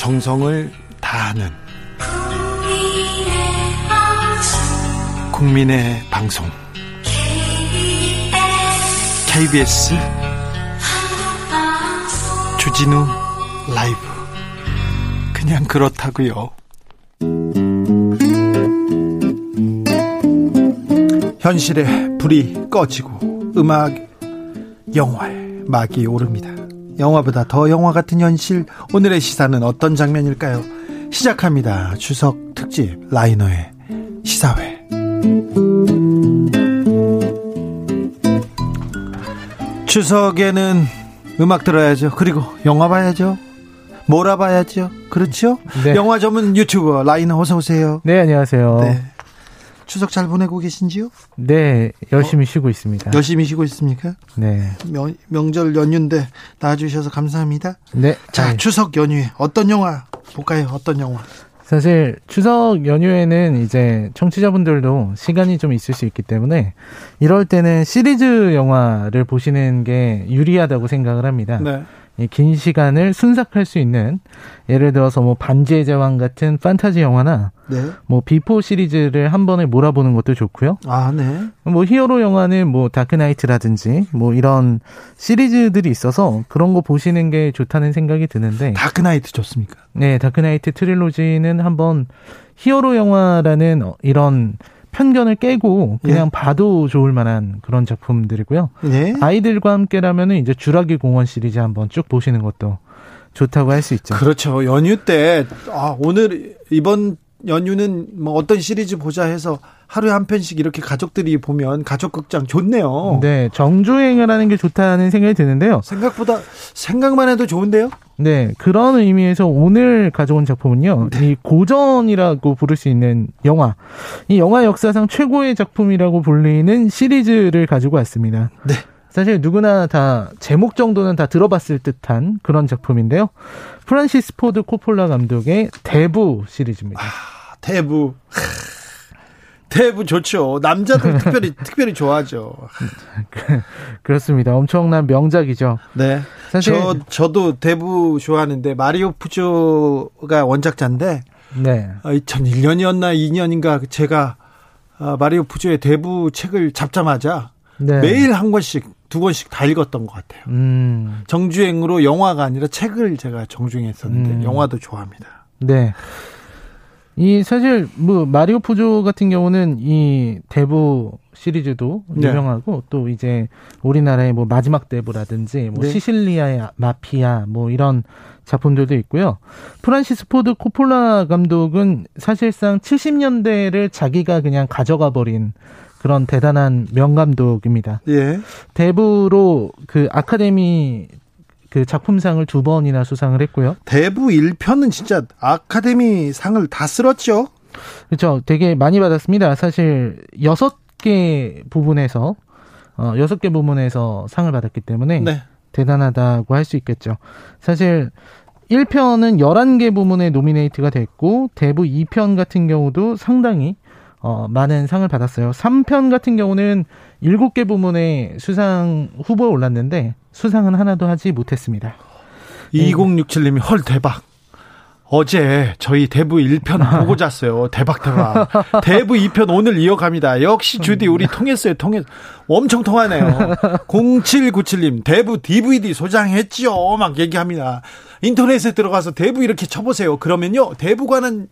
정성을 다하는 국민의 방송 KBS 주진우 라이브 그냥 그렇다고요. 현실의 불이 꺼지고 음악 영화의 막이 오릅니다. 영화보다 더 영화 같은 현실 오늘의 시사는 어떤 장면일까요? 시작합니다. 추석 특집 라이너의 시사회. 추석에는 음악 들어야죠. 그리고 영화 봐야죠. 몰아봐야죠. 그렇죠? 네. 영화 전문 유튜버 라이너 어서 오세요. 네, 안녕하세요. 네. 추석 잘 보내고 계신지요? 네, 열심히 어? 쉬고 있습니다. 열심히 쉬고 있습니까? 네. 명, 명절 연휴인데 나와주셔서 감사합니다. 네. 자, 네. 추석 연휴에 어떤 영화 볼까요? 어떤 영화? 사실 추석 연휴에는 이제 청취자분들도 시간이 좀 있을 수 있기 때문에 이럴 때는 시리즈 영화를 보시는 게 유리하다고 생각을 합니다. 네. 긴 시간을 순삭할 수 있는 예를 들어서 뭐 반지의 제왕 같은 판타지 영화나 네. 뭐 비포 시리즈를 한 번에 몰아보는 것도 좋고요. 아, 네. 뭐 히어로 영화는 뭐 다크나이트라든지 뭐 이런 시리즈들이 있어서 그런 거 보시는 게 좋다는 생각이 드는데 다크나이트 좋습니까? 네, 다크나이트 trilogy는 한번 히어로 영화라는 이런 편견을 깨고 그냥 예. 봐도 좋을 만한 그런 작품들이고요. 예. 아이들과 함께라면은 이제 주라기 공원 시리즈 한번 쭉 보시는 것도 좋다고 할 수 있죠. 그렇죠. 연휴 때 아, 오늘 이번 연휴는 뭐 어떤 시리즈 보자 해서 하루에 한 편씩 이렇게 가족들이 보면 가족 극장 좋네요. 네, 정주행을 하는 게 좋다는 생각이 드는데요. 생각보다 생각만 해도 좋은데요. 네, 그런 의미에서 오늘 가져온 작품은요. 네. 이 고전이라고 부를 수 있는 영화. 이 영화 역사상 최고의 작품이라고 불리는 시리즈를 가지고 왔습니다. 네. 사실 누구나 다 제목 정도는 다 들어봤을 듯한 그런 작품인데요. 프란시스 포드 코폴라 감독의 대부 시리즈입니다. 아, 대부. 대부 좋죠. 남자들 특별히 특별히 좋아하죠. 그렇습니다. 엄청난 명작이죠. 네. 사실 저 저도 대부 좋아하는데 마리오 푸조가 원작자인데 네. 2001년이었나 아, 2년인가 제가 아, 마리오 푸조의 대부 책을 잡자마자 네. 매일 한 권씩 두 권씩 다 읽었던 것 같아요. 음. 정주행으로 영화가 아니라 책을 제가 정주행했었는데 음. 영화도 좋아합니다. 네. 이 사실 뭐 마리오 푸조 같은 경우는 이 대부 시리즈도 네. 유명하고 또 이제 우리나라의 뭐 마지막 대부라든지 뭐 네. 시실리아의 마피아 뭐 이런 작품들도 있고요. 프란시스 포드 코폴라 감독은 사실상 70년대를 자기가 그냥 가져가 버린 그런 대단한 명감독입니다. 예. 대부로 그 아카데미 그 작품상을 두 번이나 수상을 했고요. 대부 1편은 진짜 아카데미 상을 다 쓸었죠. 그렇죠. 되게 많이 받았습니다. 사실 여섯 개 부분에서 어 여섯 개 부문에서 상을 받았기 때문에 네. 대단하다고 할 수 있겠죠. 사실 1편은 11개 부문에 노미네이트가 됐고 대부 2편 같은 경우도 상당히 어, 많은 상을 받았어요. 3편 같은 경우는 7개 부문에 수상 후보에 올랐는데 수상은 하나도 하지 못했습니다. 2067님이 헐 대박. 어제 저희 대부 1편 보고 잤어요. 대박 대박. 대부 2편 오늘 이어갑니다. 역시 주디 우리 통했어요. 통했. 엄청 통하네요. 0797님 대부 DVD 소장했지요. 막 얘기합니다. 인터넷에 들어가서 대부 이렇게 쳐보세요. 그러면요 대부관은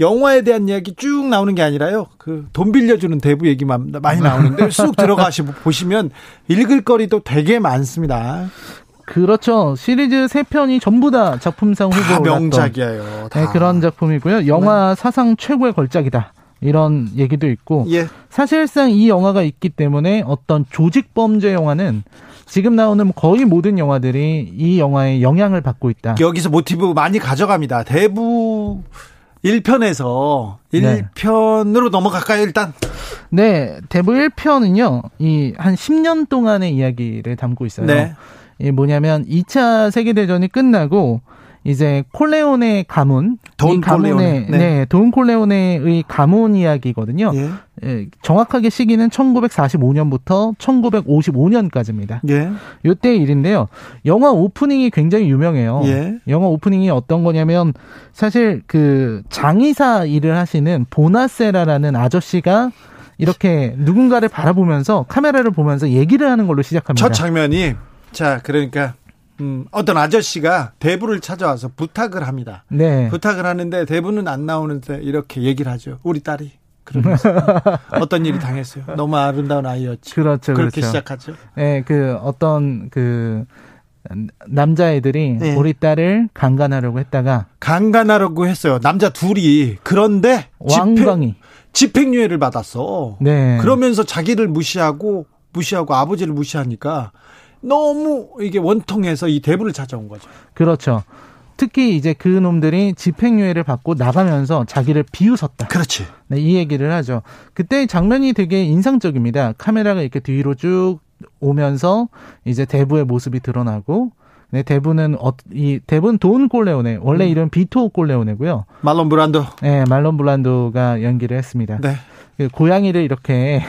영화에 대한 이야기 쭉 나오는 게 아니라요. 그 돈 빌려주는 대부 얘기만 많이 나오는데 쑥 들어가시고 보시면 읽을 거리도 되게 많습니다. 그렇죠. 시리즈 세 편이 전부 다 작품상 후보 명작이에요. 네, 그런 작품이고요. 영화 네. 사상 최고의 걸작이다. 이런 얘기도 있고 예. 사실상 이 영화가 있기 때문에 어떤 조직 범죄 영화는 지금 나오는 거의 모든 영화들이 이 영화에 영향을 받고 있다. 여기서 모티브 많이 가져갑니다. 대부 1편에서 1편으로 네. 넘어갈까요, 일단? 네, 대부 1편은요, 이 한 10년 동안의 이야기를 담고 있어요. 네. 이 뭐냐면 2차 세계대전이 끝나고 이제 콜레오네 가문 돈 콜레오네. 네. 네, 돈 콜레오네의 가문 이야기거든요. 예. 예, 정확하게 시기는 1945년부터 1955년까지입니다. 예. 요때 일인데요. 영화 오프닝이 굉장히 유명해요. 예. 영화 오프닝이 어떤 거냐면 사실 그 장의사 일을 하시는 보나세라라는 아저씨가 이렇게 누군가를 바라보면서 카메라를 보면서 얘기를 하는 걸로 시작합니다. 첫 장면이 자 그러니까 음, 어떤 아저씨가 대부를 찾아와서 부탁을 합니다. 네. 부탁을 하는데 대부는 안 나오는데 이렇게 얘기를 하죠. 우리 딸이 그러면서 어떤 일이 당했어요. 너무 아름다운 아이였지. 그렇죠. 그렇게 그렇죠. 시작하죠. 네, 그 어떤 그 남자애들이 네. 우리 딸을 강간하려고 했다가 강간하려고 했어요. 남자 둘이 그런데 왕광이 집행, 집행유예를 받았어. 네. 그러면서 자기를 무시하고 무시하고 아버지를 무시하니까 너무 이게 원통해서 이 대부를 찾아온 거죠. 그렇죠. 특히 이제 그 놈들이 집행유예를 받고 나가면서 자기를 비웃었다. 그렇지. 네, 이 얘기를 하죠. 그때 장면이 되게 인상적입니다. 카메라가 이렇게 뒤로 쭉 오면서 이제 대부의 모습이 드러나고 네, 대부는 어, 이 대부는 돈 콜레오네 원래 음. 이름 비토 콜레오네고요. 말론 브란도. 네, 말론 블란도가 연기를 했습니다. 네. 그 고양이를 이렇게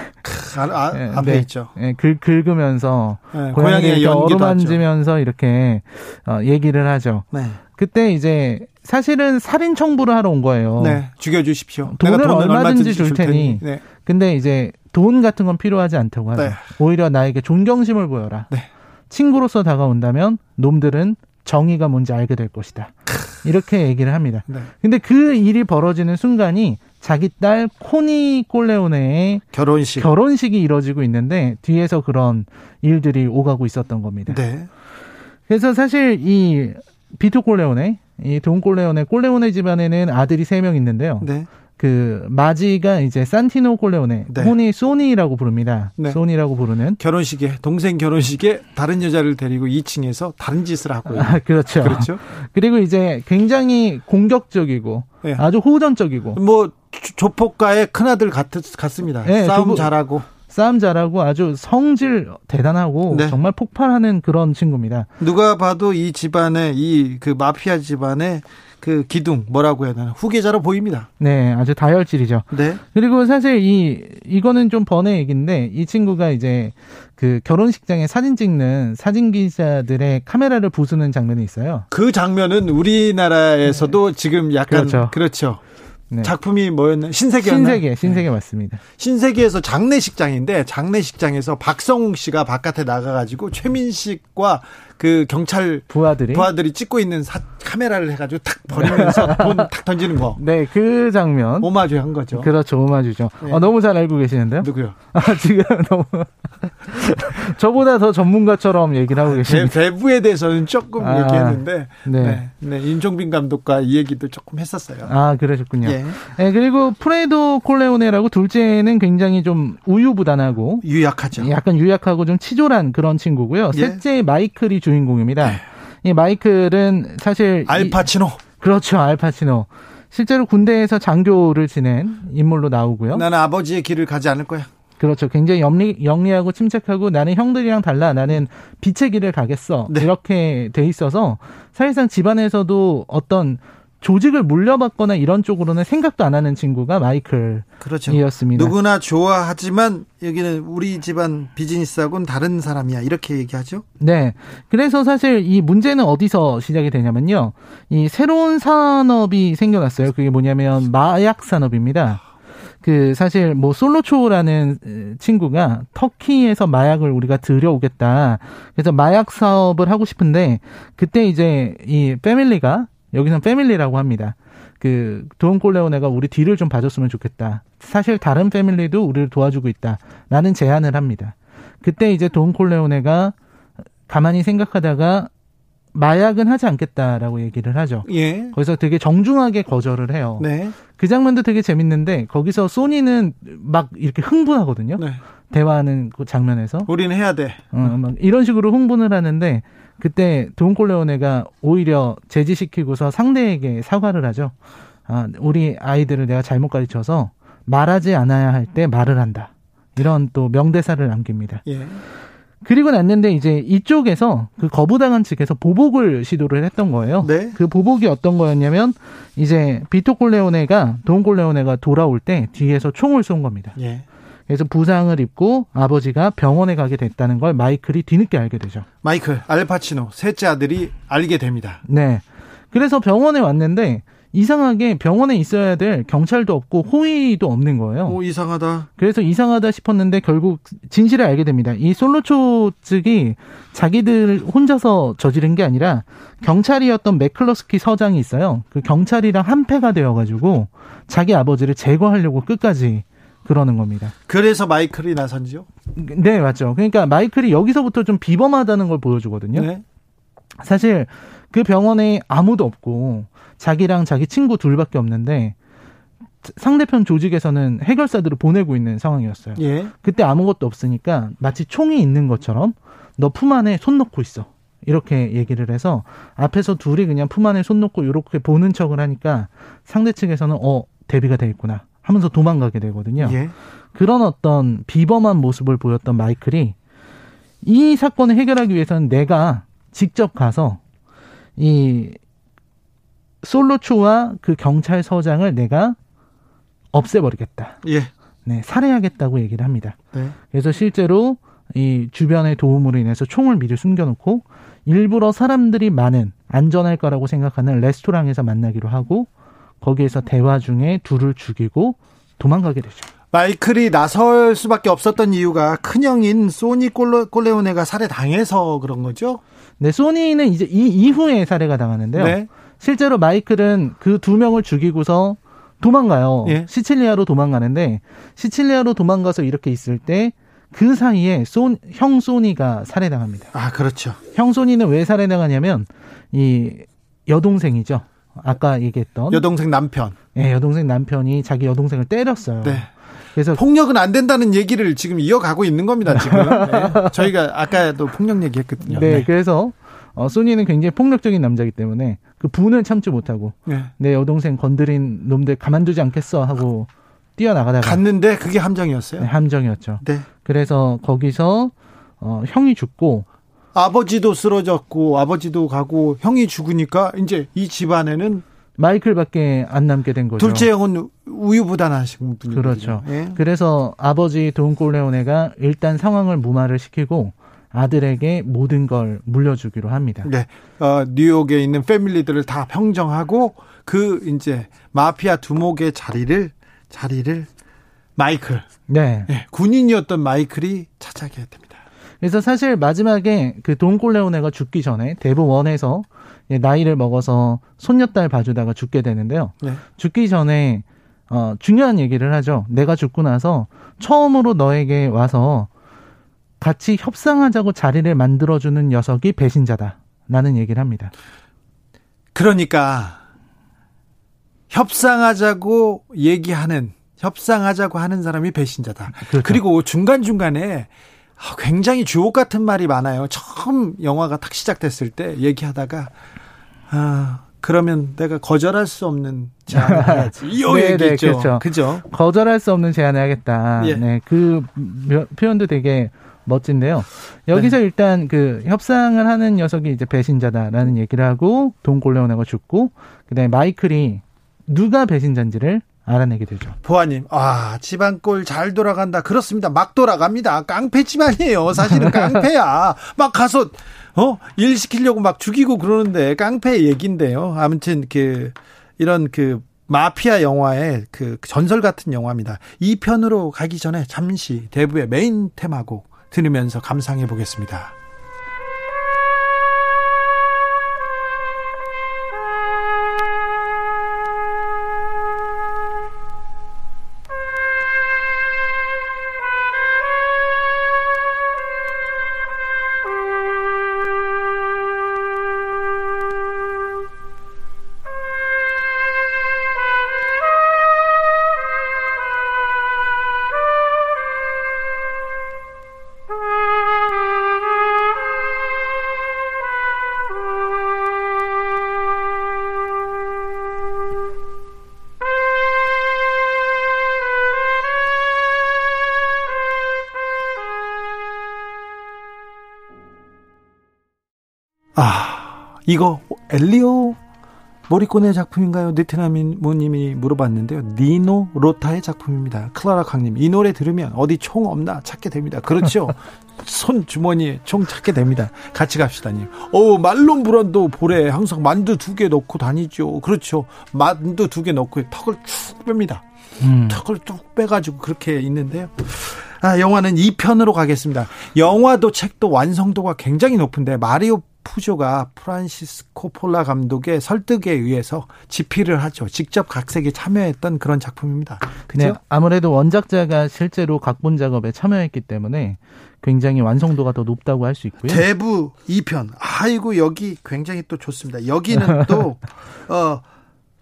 아, 아, 네, 앞에 네. 있죠. 예, 긁, 긁으면서 네, 고양이를. 어루만지면서 이렇게 어, 얘기를 하죠. 네. 그때 이제 사실은 살인 청부를 하러 온 거예요. 네. 죽여주십시오. 돈을 돈을 얼마든지 줄 테니. 네. 근데 이제 돈 같은 건 필요하지 않다고 하죠. 네. 오히려 나에게 존경심을 보여라. 네. 친구로서 다가온다면 놈들은 정의가 뭔지 알게 될 것이다. 이렇게 얘기를 합니다. 네. 근데 그 일이 벌어지는 순간이 자기 딸 코니 콜레오네의 결혼식. 결혼식이 이뤄지고 있는데 뒤에서 그런 일들이 오가고 있었던 겁니다. 네. 그래서 사실 이 비토 콜레오네, 이 돈 콜레오네, 콜레오네 집안에는 아들이 세 명 있는데요. 네. 그 마지가 이제 산티노 콜레오네, 네. 혼이 소니라고 부릅니다. 네. 소니라고 부르는. 결혼식에 동생 결혼식에 다른 여자를 데리고 2층에서 다른 짓을 하고 아, 그렇죠. 그렇죠. 그리고 이제 굉장히 공격적이고 네. 아주 호전적이고 뭐 조- 조폭가의 큰아들 같, 같습니다. 네, 싸움 조폭- 잘하고 싸움 잘하고 아주 성질 대단하고 네. 정말 폭발하는 그런 친구입니다. 누가 봐도 이 집안의 이 그 마피아 집안의 그 기둥 뭐라고 해야 되나 후계자로 보입니다. 네, 아주 다혈질이죠. 네. 그리고 사실 이 이거는 좀 번의 얘기인데 이 친구가 이제 그 결혼식장에 사진 찍는 사진 기자들의 카메라를 부수는 장면이 있어요. 그 장면은 우리나라에서도 지금 약간 그렇죠. 그렇죠. 네. 작품이 뭐였나? 신세계였나? 신세계, 신세계 맞습니다. 신세계에서 장례식장인데 장례식장에서 박성웅 씨가 바깥에 나가가지고 최민식과 그 경찰 부하들이. 부하들이 찍고 있는 사- 카메라를 해가지고 탁 버리면서 돈 탁 던지는 거 네, 그 장면. 오마주 한 거죠. 그렇죠, 오마주죠. 네. 어, 너무 잘 알고 계시는데요? 누구요? 아, 지금 너무. 저보다 더 전문가처럼 얘기를 하고 대, 계십니다. 대부에 대해서는 조금 아, 얘기했는데 네. 네. 네, 임종빈 감독과 이 얘기도 조금 했었어요. 아, 그러셨군요. 예. 네, 그리고 프레도 콜레오네라고 둘째는 굉장히 좀 우유부단하고 유약하죠. 약간 유약하고 좀 치졸한 그런 친구고요. 예. 셋째 마이클이 주인공입니다. 이 마이클은 사실 이- 알파치노. 그렇죠 알파치노 실제로 군대에서 장교를 지낸 인물로 나오고요. 나는 아버지의 길을 가지 않을 거야. 그렇죠. 굉장히 영리, 영리하고 침착하고 나는 형들이랑 달라. 나는 빛의 길을 가겠어. 네. 이렇게 돼 있어서 사실상 집안에서도 어떤 조직을 물려받거나 이런 쪽으로는 생각도 안 하는 친구가 마이클이었습니다. 그렇죠. 누구나 좋아하지만 여기는 우리 집안 비즈니스하고는 다른 사람이야. 이렇게 얘기하죠. 네. 그래서 사실 이 문제는 어디서 시작이 되냐면요. 이 새로운 산업이 생겨났어요. 그게 뭐냐면 마약 산업입니다. 그 사실 뭐 솔로초라는 친구가 터키에서 마약을 우리가 들여오겠다. 그래서 마약 사업을 하고 싶은데 그때 이제 이 패밀리가 여기선 패밀리라고 합니다. 그 도움 콜레오네가 우리 뒤를 좀 봐줬으면 좋겠다. 사실 다른 패밀리도 우리를 도와주고 있다. 라는 제안을 합니다. 그때 이제 도움 콜레오네가 가만히 생각하다가 마약은 하지 않겠다라고 얘기를 하죠. 예. 거기서 되게 정중하게 거절을 해요. 네. 그 장면도 되게 재밌는데 거기서 소니는 막 이렇게 흥분하거든요. 네. 대화하는 그 장면에서 우리는 해야 돼. 어, 막 이런 식으로 흥분을 하는데 그때 돈 콜레오네가 오히려 제지시키고서 상대에게 사과를 하죠. 아, 우리 아이들을 내가 잘못 가르쳐서 말하지 않아야 할 때 말을 한다. 이런 또 명대사를 남깁니다. 예. 그리고 났는데 이제 이쪽에서 그 거부당한 측에서 보복을 시도를 했던 거예요. 네. 그 보복이 어떤 거였냐면 이제 비토 콜레오네가 돈 콜레오네가 돌아올 때 뒤에서 총을 쏜 겁니다. 예. 그래서 부상을 입고 아버지가 병원에 가게 됐다는 걸 마이클이 뒤늦게 알게 되죠. 마이클 알파치노 셋째 아들이 알게 됩니다. 네. 그래서 병원에 왔는데 이상하게 병원에 있어야 될 경찰도 없고 호의도 없는 거예요. 오, 이상하다. 그래서 이상하다 싶었는데 결국 진실을 알게 됩니다. 이 솔로초 측이 자기들 혼자서 저지른 게 아니라 경찰이었던 맥클러스키 서장이 있어요. 그 경찰이랑 한패가 되어가지고 자기 아버지를 제거하려고 끝까지 그러는 겁니다. 그래서 마이클이 나선지요? 네, 맞죠. 그러니까 마이클이 여기서부터 좀 비범하다는 걸 보여주거든요. 네. 사실 그 병원에 아무도 없고 자기랑 자기 친구 둘밖에 없는데 상대편 조직에서는 해결사들을 보내고 있는 상황이었어요. 예. 그때 아무것도 없으니까 마치 총이 있는 것처럼 너 품 안에 손 넣고 있어. 이렇게 얘기를 해서 앞에서 둘이 그냥 품 안에 손 놓고 이렇게 보는 척을 하니까 상대 측에서는 어 대비가 돼 있구나 하면서 도망가게 되거든요. 예. 그런 어떤 비범한 모습을 보였던 마이클이 이 사건을 해결하기 위해서는 내가 직접 가서 이 솔로초와 그 경찰서장을 내가 없애버리겠다. 예. 네, 살해하겠다고 얘기를 합니다. 네. 그래서 실제로 이 주변의 도움으로 인해서 총을 미리 숨겨놓고 일부러 사람들이 많은 안전할 거라고 생각하는 레스토랑에서 만나기로 하고 거기에서 대화 중에 둘을 죽이고 도망가게 되죠. 마이클이 나설 수밖에 없었던 이유가 큰형인 소니 꼴레 오네가 살해당해서 그런 거죠? 네, 소니는 이제 이 이후에 살해가 당하는데요. 네. 실제로 마이클은 그 두 명을 죽이고서 도망가요. 예. 시칠리아로 도망가는데 시칠리아로 도망가서 이렇게 있을 때 그 사이에 소, 형 소니가 살해당합니다. 아, 그렇죠. 형 소니는 왜 살해당하냐면 이 여동생이죠. 아까 얘기했던 여동생 남편. 예, 여동생 남편이 자기 여동생을 때렸어요. 네. 그래서 폭력은 안 된다는 얘기를 지금 이어가고 있는 겁니다. 지금 네. 저희가 아까도 폭력 얘기했거든요. 네, 네. 그래서 어, 소니는 굉장히 폭력적인 남자이기 때문에 그 분을 참지 못하고 네. 내 여동생 건드린 놈들 가만두지 않겠어 하고 뛰어나가다가 갔는데 그게 함정이었어요. 네, 함정이었죠. 네. 그래서 거기서 어, 형이 죽고 아버지도 쓰러졌고 아버지도 가고 형이 죽으니까 이제 이 집안에는 마이클밖에 안 남게 된 거죠. 둘째 형은 우유부단하신 분이죠. 그렇죠. 예? 그래서 아버지 돈 꼴레오네가 일단 상황을 무마를 시키고 아들에게 모든 걸 물려주기로 합니다. 네. 어, 뉴욕에 있는 패밀리들을 다 평정하고 그 이제 마피아 두목의 자리를 자리를 마이클. 네. 네. 군인이었던 마이클이 차지하게 됩니다. 그래서 사실 마지막에 그돈 콜레오네가 죽기 전에 대부 원에서 나이를 먹어서 손녀딸 봐주다가 죽게 되는데요. 네. 죽기 전에 어, 중요한 얘기를 하죠. 내가 죽고 나서 처음으로 너에게 와서 같이 협상하자고 자리를 만들어주는 녀석이 배신자다. 라는 얘기를 합니다. 그러니까, 협상하자고 얘기하는, 협상하자고 하는 사람이 배신자다. 그렇죠. 그리고 중간중간에 굉장히 주옥 같은 말이 많아요. 처음 영화가 딱 시작됐을 때 얘기하다가, 아, 그러면 내가 거절할 수 없는 제안을 해야지. 이 네, 네, 얘기죠. 그렇죠. 그죠? 거절할 수 없는 제안을 하겠다. 예. 네, 그 표현도 되게 멋진데요. 여기서 네. 일단 그 협상을 하는 녀석이 이제 배신자다라는 얘기를 하고 돈 골레오네가 죽고 그다음에 마이클이 누가 배신자인지를 알아내게 되죠. 보아님, 아, 집안꼴 잘 돌아간다. 그렇습니다. 막 돌아갑니다. 깡패 집안이에요. 사실은 깡패야. 막 가서, 어? 일 시키려고 막 죽이고 그러는데 깡패 얘기인데요. 아무튼 그, 이런 그, 마피아 영화의 그 전설 같은 영화입니다. 이 편으로 가기 전에 잠시 대부의 메인 테마곡 들으면서 감상해 보겠습니다. 이거 엘리오 모리꼬네 작품인가요? 네트나무님이 물어봤는데요. 니노 로타의 작품입니다. 클라라 강님, 이 노래 들으면 어디 총 없나 찾게 됩니다. 그렇죠. 손 주머니에 총 찾게 됩니다. 같이 갑시다님. 어 말론 브란도 볼에 항상 만두 두 개 넣고 다니죠. 그렇죠. 만두 두 개 넣고 턱을 쭉 뺍니다. 음. 턱을 쭉 빼가지고 그렇게 있는데요. 아, 영화는 2편으로 가겠습니다. 영화도 책도 완성도가 굉장히 높은데 마리오 푸조가 프란시스코 폴라 감독의 설득에 의해서 집필을 하죠. 직접 각색에 참여했던 그런 작품입니다. 그죠? 네, 아무래도 원작자가 실제로 각본 작업에 참여했기 때문에 굉장히 완성도가 더 높다고 할 수 있고요. 대부 2편. 아이고 여기 굉장히 또 좋습니다. 여기는 또 어,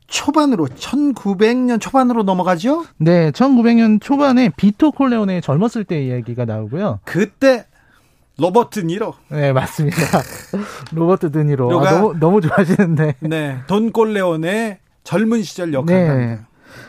초반으로 1900년 초반으로 넘어가죠? 네, 1900년 초반에 비토 콜레온의 젊었을 때 이야기가 나오고요. 그때 로버트 니로. 네, 맞습니다. 로버트 드니로. 아, 너무, 너무 좋아하시는데. 네. 돈 콜레온의 젊은 시절 역할.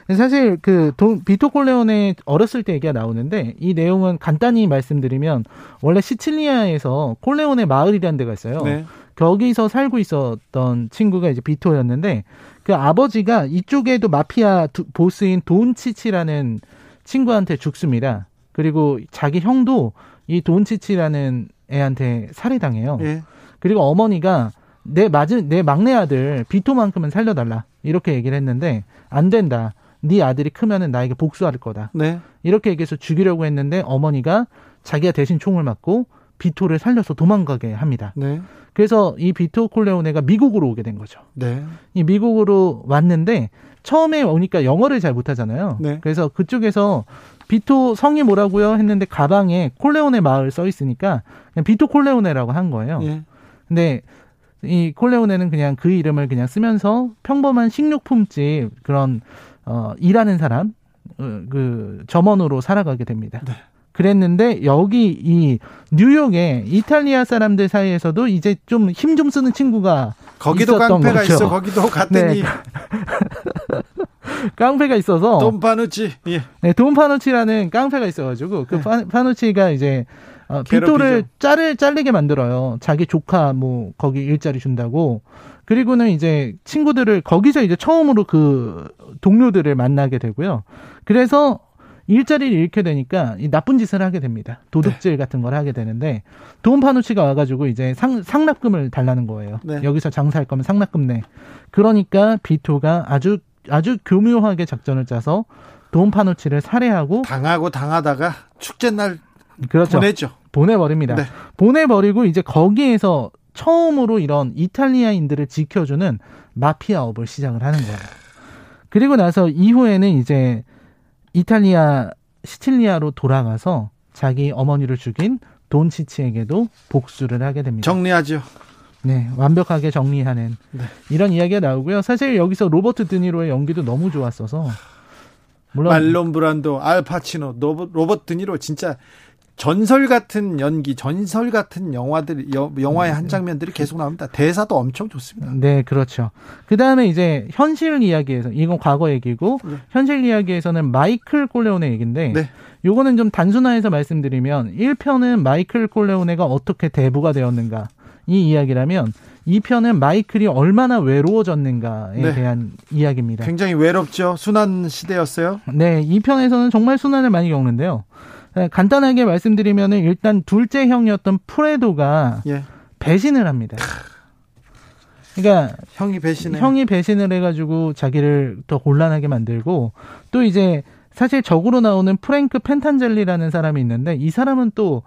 네. 사실 그 돈, 비토 콜레온의 어렸을 때 얘기가 나오는데 이 내용은 간단히 말씀드리면 원래 시칠리아에서 콜레온의 마을이라는 데가 있어요. 네. 거기서 살고 있었던 친구가 이제 비토였는데 그 아버지가 이쪽에도 마피아 보스인 돈치치라는 친구한테 죽습니다. 그리고 자기 형도 이 돈치치라는 애한테 살해당해요. 예. 그리고 어머니가 내 맞은 내 막내 아들 비토만큼은 살려달라 이렇게 얘기를 했는데 안 된다. 네 아들이 크면은 나에게 복수할 거다. 네. 이렇게 얘기해서 죽이려고 했는데 어머니가 자기가 대신 총을 맞고 비토를 살려서 도망가게 합니다. 네. 그래서 이 비토 콜레오네가 미국으로 오게 된 거죠. 네. 이 미국으로 왔는데 처음에 오니까 영어를 잘 못하잖아요. 네. 그래서 그쪽에서 비토 성이 뭐라고요? 했는데 가방에 콜레오네 마을 써 있으니까 그냥 비토 콜레오네라고 한 거예요. 예. 근데 이 콜레오네는 그냥 그 이름을 그냥 쓰면서 평범한 식료품집 그런 어 일하는 사람 어, 그 점원으로 살아가게 됩니다. 네. 그랬는데 여기 이 뉴욕에 이탈리아 사람들 사이에서도 이제 좀힘좀 쓰는 친구가 거기도 깡패가 거죠. 있어. 거기도 갔더니 네. 깡패가 있어서 돈 파누치. 예. 네, 돈 파누치라는 깡패가 있어가지고 그 네. 파누치가 이제 어, 빅토를 짤을 잘리게 만들어요. 자기 조카 뭐 거기 일자리 준다고. 그리고는 이제 친구들을 거기서 이제 처음으로 그 동료들을 만나게 되고요. 그래서 일자리를 잃게 되니까 이 나쁜 짓을 하게 됩니다. 도둑질 네. 같은 걸 하게 되는데 돈 파누치가 와가지고 이제 상, 상납금을 달라는 거예요. 네. 여기서 장사할 거면 상납금 내. 그러니까 비토가 아주 아주 교묘하게 작전을 짜서 돈 파누치를 살해하고 당하고 당하다가 축제 날 그렇죠. 보내죠. 보내버립니다. 네. 보내버리고 이제 거기에서 처음으로 이런 이탈리아인들을 지켜주는 마피아업을 시작을 하는 거예요. 그리고 나서 이후에는 이제 이탈리아 시칠리아로 돌아가서 자기 어머니를 죽인 돈치치에게도 복수를 하게 됩니다. 정리하죠. 네, 완벽하게 정리하는 네. 이런 이야기가 나오고요. 사실 여기서 로버트 드니로의 연기도 너무 좋았어서 물론 말론 브란도, 알파치노, 로버트 드니로 진짜 전설 같은 연기, 전설 같은 영화들, 영화의 한 장면들이 계속 나옵니다. 대사도 엄청 좋습니다. 네, 그렇죠. 그 다음에 이제 현실 이야기에서, 이건 과거 얘기고, 네. 현실 이야기에서는 마이클 콜레온의 얘기인데, 네. 요거는 좀 단순화해서 말씀드리면, 1편은 마이클 콜레온네가 어떻게 대부가 되었는가, 이 이야기라면, 2편은 마이클이 얼마나 외로워졌는가에 네. 대한 이야기입니다. 굉장히 외롭죠. 순환 시대였어요. 네, 2편에서는 정말 순환을 많이 겪는데요. 네, 간단하게 말씀드리면은 일단 둘째 형이었던 프레도가 예. 배신을 합니다. 그러니까 형이 배신해. 형이 배신을 해가지고 자기를 더 곤란하게 만들고 또 이제 사실 적으로 나오는 프랭크 펜탄젤리라는 사람이 있는데 이 사람은 또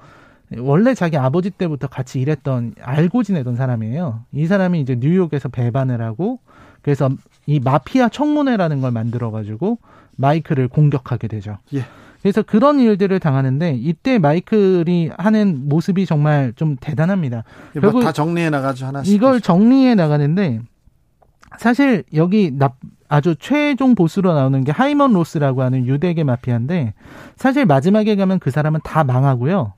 원래 자기 아버지 때부터 같이 일했던 알고 지내던 사람이에요. 이 사람이 이제 뉴욕에서 배반을 하고 그래서 이 마피아 청문회라는 걸 만들어 가지고 마이클을 공격하게 되죠. 예. 그래서 그런 일들을 당하는데 이때 마이클이 하는 모습이 정말 좀 대단합니다. 결국 다 정리해 나가죠 하나씩. 이걸 정리해 나가는데 사실 여기 나, 아주 최종 보스로 나오는 게 하이먼 로스라고 하는 유대계 마피아인데 사실 마지막에 가면 그 사람은 다 망하고요.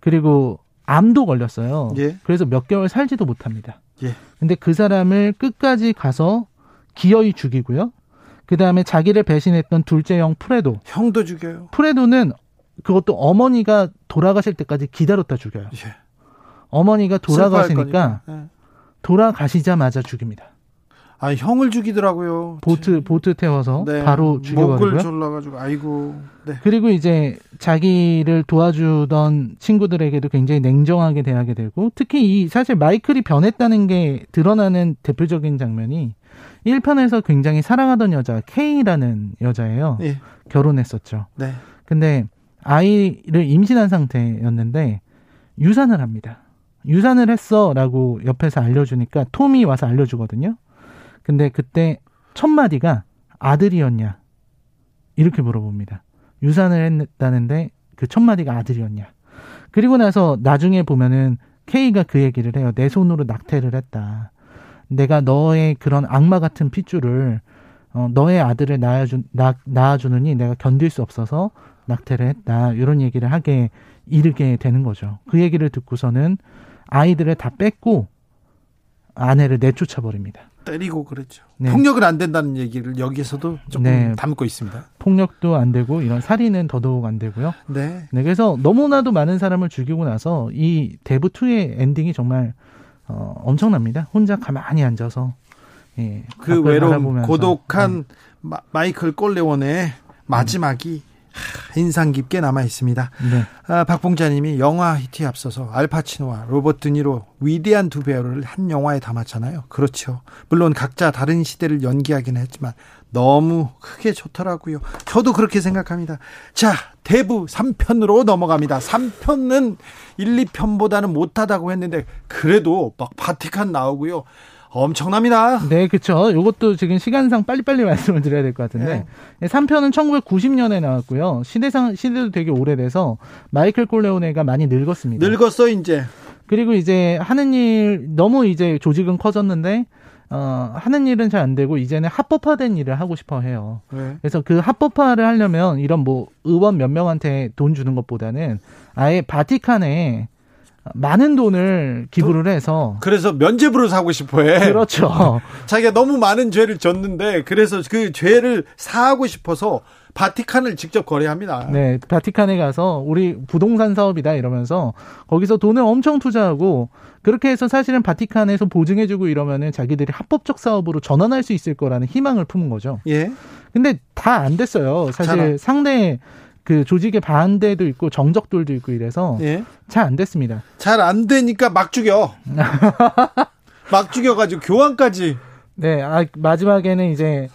그리고 암도 걸렸어요. 예. 그래서 몇 개월 살지도 못합니다. 예. 근데 그 사람을 끝까지 가서 기어이 죽이고요. 그 다음에 자기를 배신했던 둘째 형 프레도. 형도 죽여요. 프레도는 그것도 어머니가 돌아가실 때까지 기다렸다 죽여요. 예. 어머니가 돌아가시니까 네. 돌아가시자마자 죽입니다. 아 형을 죽이더라고요. 보트 보트 태워서 네. 바로 죽여버리고요. 목을 졸라가지고 아이고. 네. 그리고 이제 자기를 도와주던 친구들에게도 굉장히 냉정하게 대하게 되고 특히 이 사실 마이클이 변했다는 게 드러나는 대표적인 장면이 1편에서 굉장히 사랑하던 여자 K라는 여자예요. 예. 결혼했었죠. 네. 근데 아이를 임신한 상태였는데 유산을 합니다. 유산을 했어라고 옆에서 알려주니까 톰이 와서 알려주거든요. 근데 그때 첫 마디가 아들이었냐? 이렇게 물어봅니다. 유산을 했다는데 그 첫 마디가 아들이었냐? 그리고 나서 나중에 보면은 K가 그 얘기를 해요. 내 손으로 낙태를 했다. 내가 너의 그런 악마 같은 핏줄을 어, 너의 아들을 낳아주, 낳, 낳아주느니 내가 견딜 수 없어서 낙태를 했다. 이런 얘기를 하게 이르게 되는 거죠. 그 얘기를 듣고서는 아이들을 다 뺏고 아내를 내쫓아 버립니다. 때리고 그랬죠. 네. 폭력은 안 된다는 얘기를 여기에서도 조금 네. 담고 있습니다. 폭력도 안 되고 이런 살인은 더더욱 안 되고요. 네. 네. 그래서 너무나도 많은 사람을 죽이고 나서 이 대부 2의 엔딩이 정말 어, 엄청납니다. 혼자 가만히 앉아서 예, 그 외로운 고독한 네. 마 이클 꼴레원의 마지막이 인상 깊게 남아 있습니다. 네. 아, 박봉자님이 영화 히트에 앞서서 알파치노와 로버트 드니로 위대한 두 배우를 한 영화에 담았잖아요. 그렇죠. 물론 각자 다른 시대를 연기하기는 했지만 너무 크게 좋더라고요. 저도 그렇게 생각합니다. 자, 대부 3편으로 넘어갑니다. 3편은 1, 2편보다는 못하다고 했는데 그래도 막 바티칸 나오고요. 엄청납니다. 네, 그렇죠. 이것도 지금 시간상 빨리빨리 말씀을 드려야 될 것 같은데 네. 3편은 1990년에 나왔고요. 시대상 시대도 되게 오래돼서 마이클 콜레오네가 많이 늙었습니다. 늙었어 이제. 그리고 이제 하는 일 너무 이제 조직은 커졌는데 어, 하는 일은 잘 안 되고 이제는 합법화된 일을 하고 싶어 해요. 네. 그래서 그 합법화를 하려면 이런 뭐 의원 몇 명한테 돈 주는 것보다는 아예 바티칸에 많은 돈을 기부를 해서 그래서 면죄부를 사고 싶어해. 그렇죠. 자기가 너무 많은 죄를 졌는데 그래서 그 죄를 사하고 싶어서 바티칸을 직접 거래합니다. 네, 바티칸에 가서 우리 부동산 사업이다 이러면서 거기서 돈을 엄청 투자하고 그렇게 해서 사실은 바티칸에서 보증해주고 이러면은 자기들이 합법적 사업으로 전환할 수 있을 거라는 희망을 품은 거죠. 예. 근데 다 안 됐어요. 사실 상대 그 조직의 반대도 있고 정적들도 있고 이래서 예. 잘안 됐습니다. 잘 안 되니까 막 죽여. 막 죽여가지고 교황까지. 네, 아, 마지막에는 이제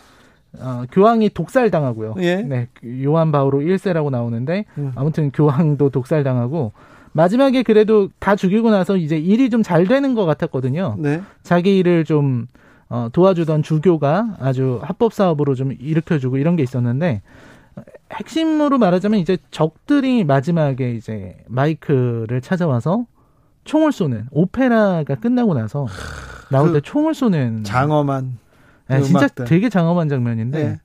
어, 교황이 독살 당하고요. 예. 네, 요한 바오로 1세라고 나오는데 음. 아무튼 교황도 독살 당하고 마지막에 그래도 다 죽이고 나서 이제 일이 좀 잘 되는 것 같았거든요. 네. 자기 일을 좀 어, 도와주던 주교가 아주 합법 사업으로 좀 일으켜주고 이런 게 있었는데 핵심으로 말하자면 이제 적들이 마지막에 이제 마이크를 찾아와서 총을 쏘는 오페라가 끝나고 나서 나올 그 때 총을 쏘는 장엄한 네, 진짜 되게 장엄한 장면인데 네.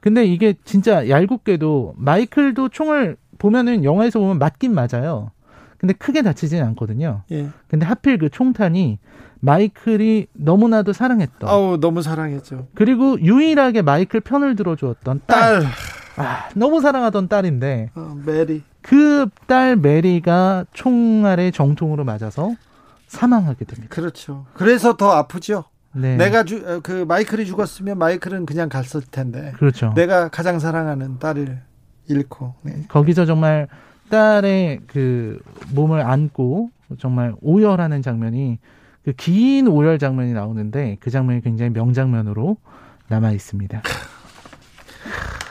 근데 이게 진짜 얄궂게도 마이클도 총을 보면은 영화에서 보면 맞긴 맞아요. 근데 크게 다치진 않거든요. 예. 근데 하필 그 총탄이 마이클이 너무나도 사랑했던. 아우 너무 사랑했죠. 그리고 유일하게 마이클 편을 들어주었던 딸. 딸. 아, 너무 사랑하던 딸인데 어, 메리 그 딸 메리가 총알에 정통으로 맞아서 사망하게 됩니다. 그렇죠. 그래서 더 아프죠. 네. 내가 주, 어, 그 마이클이 죽었으면 마이클은 그냥 갔을 텐데. 그렇죠. 내가 가장 사랑하는 딸을 잃고. 네. 거기서 정말 딸의 그 몸을 안고 정말 오열하는 장면이 그 긴 오열 장면이 나오는데 그 장면이 굉장히 명장면으로 남아 있습니다.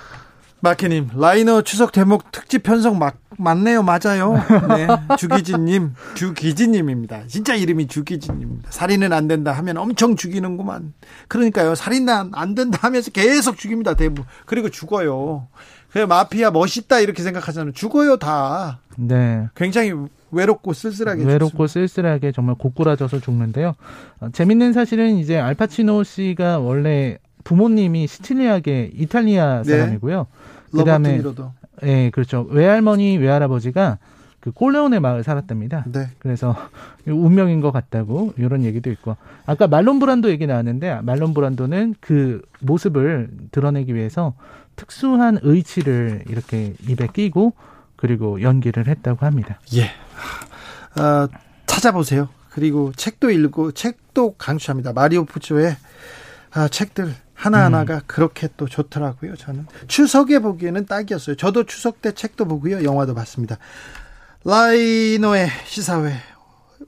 마케님 라이너 추석 대목 특집 편성 막, 맞네요. 맞아요. 네. 주기진님 주기진님입니다. 진짜 이름이 주기진입니다. 살인은 안 된다 하면 엄청 죽이는구만. 그러니까요. 살인은 안 된다 하면서 계속 죽입니다 대부. 그리고 죽어요. 그 마피아 멋있다 이렇게 생각하잖아요. 죽어요 다. 네. 굉장히 외롭고 쓸쓸하게 외롭고 죽습니다. 쓸쓸하게 정말 고꾸라져서 죽는데요. 어, 재밌는 사실은 이제 알파치노 씨가 원래 부모님이 시칠리아계 이탈리아 네. 사람이고요. 네. 그다음에 예, 그렇죠. 외할머니, 외할아버지가 그 콜레온의 마을 살았답니다. 네. 그래서 운명인 것 같다고 이런 얘기도 있고 아까 말론 브란도 얘기 나왔는데 말론 브란도는 그 모습을 드러내기 위해서 특수한 의치를 이렇게 입에 끼고 그리고 연기를 했다고 합니다. 예. 어, 찾아보세요. 그리고 책도 읽고 책도 강추합니다. 마리오 푸조의 아, 책들 하나하나가 음. 그렇게 또 좋더라고요. 저는 추석에 보기에는 딱이었어요. 저도 추석 때 책도 보고요. 영화도 봤습니다. 라이노의 시사회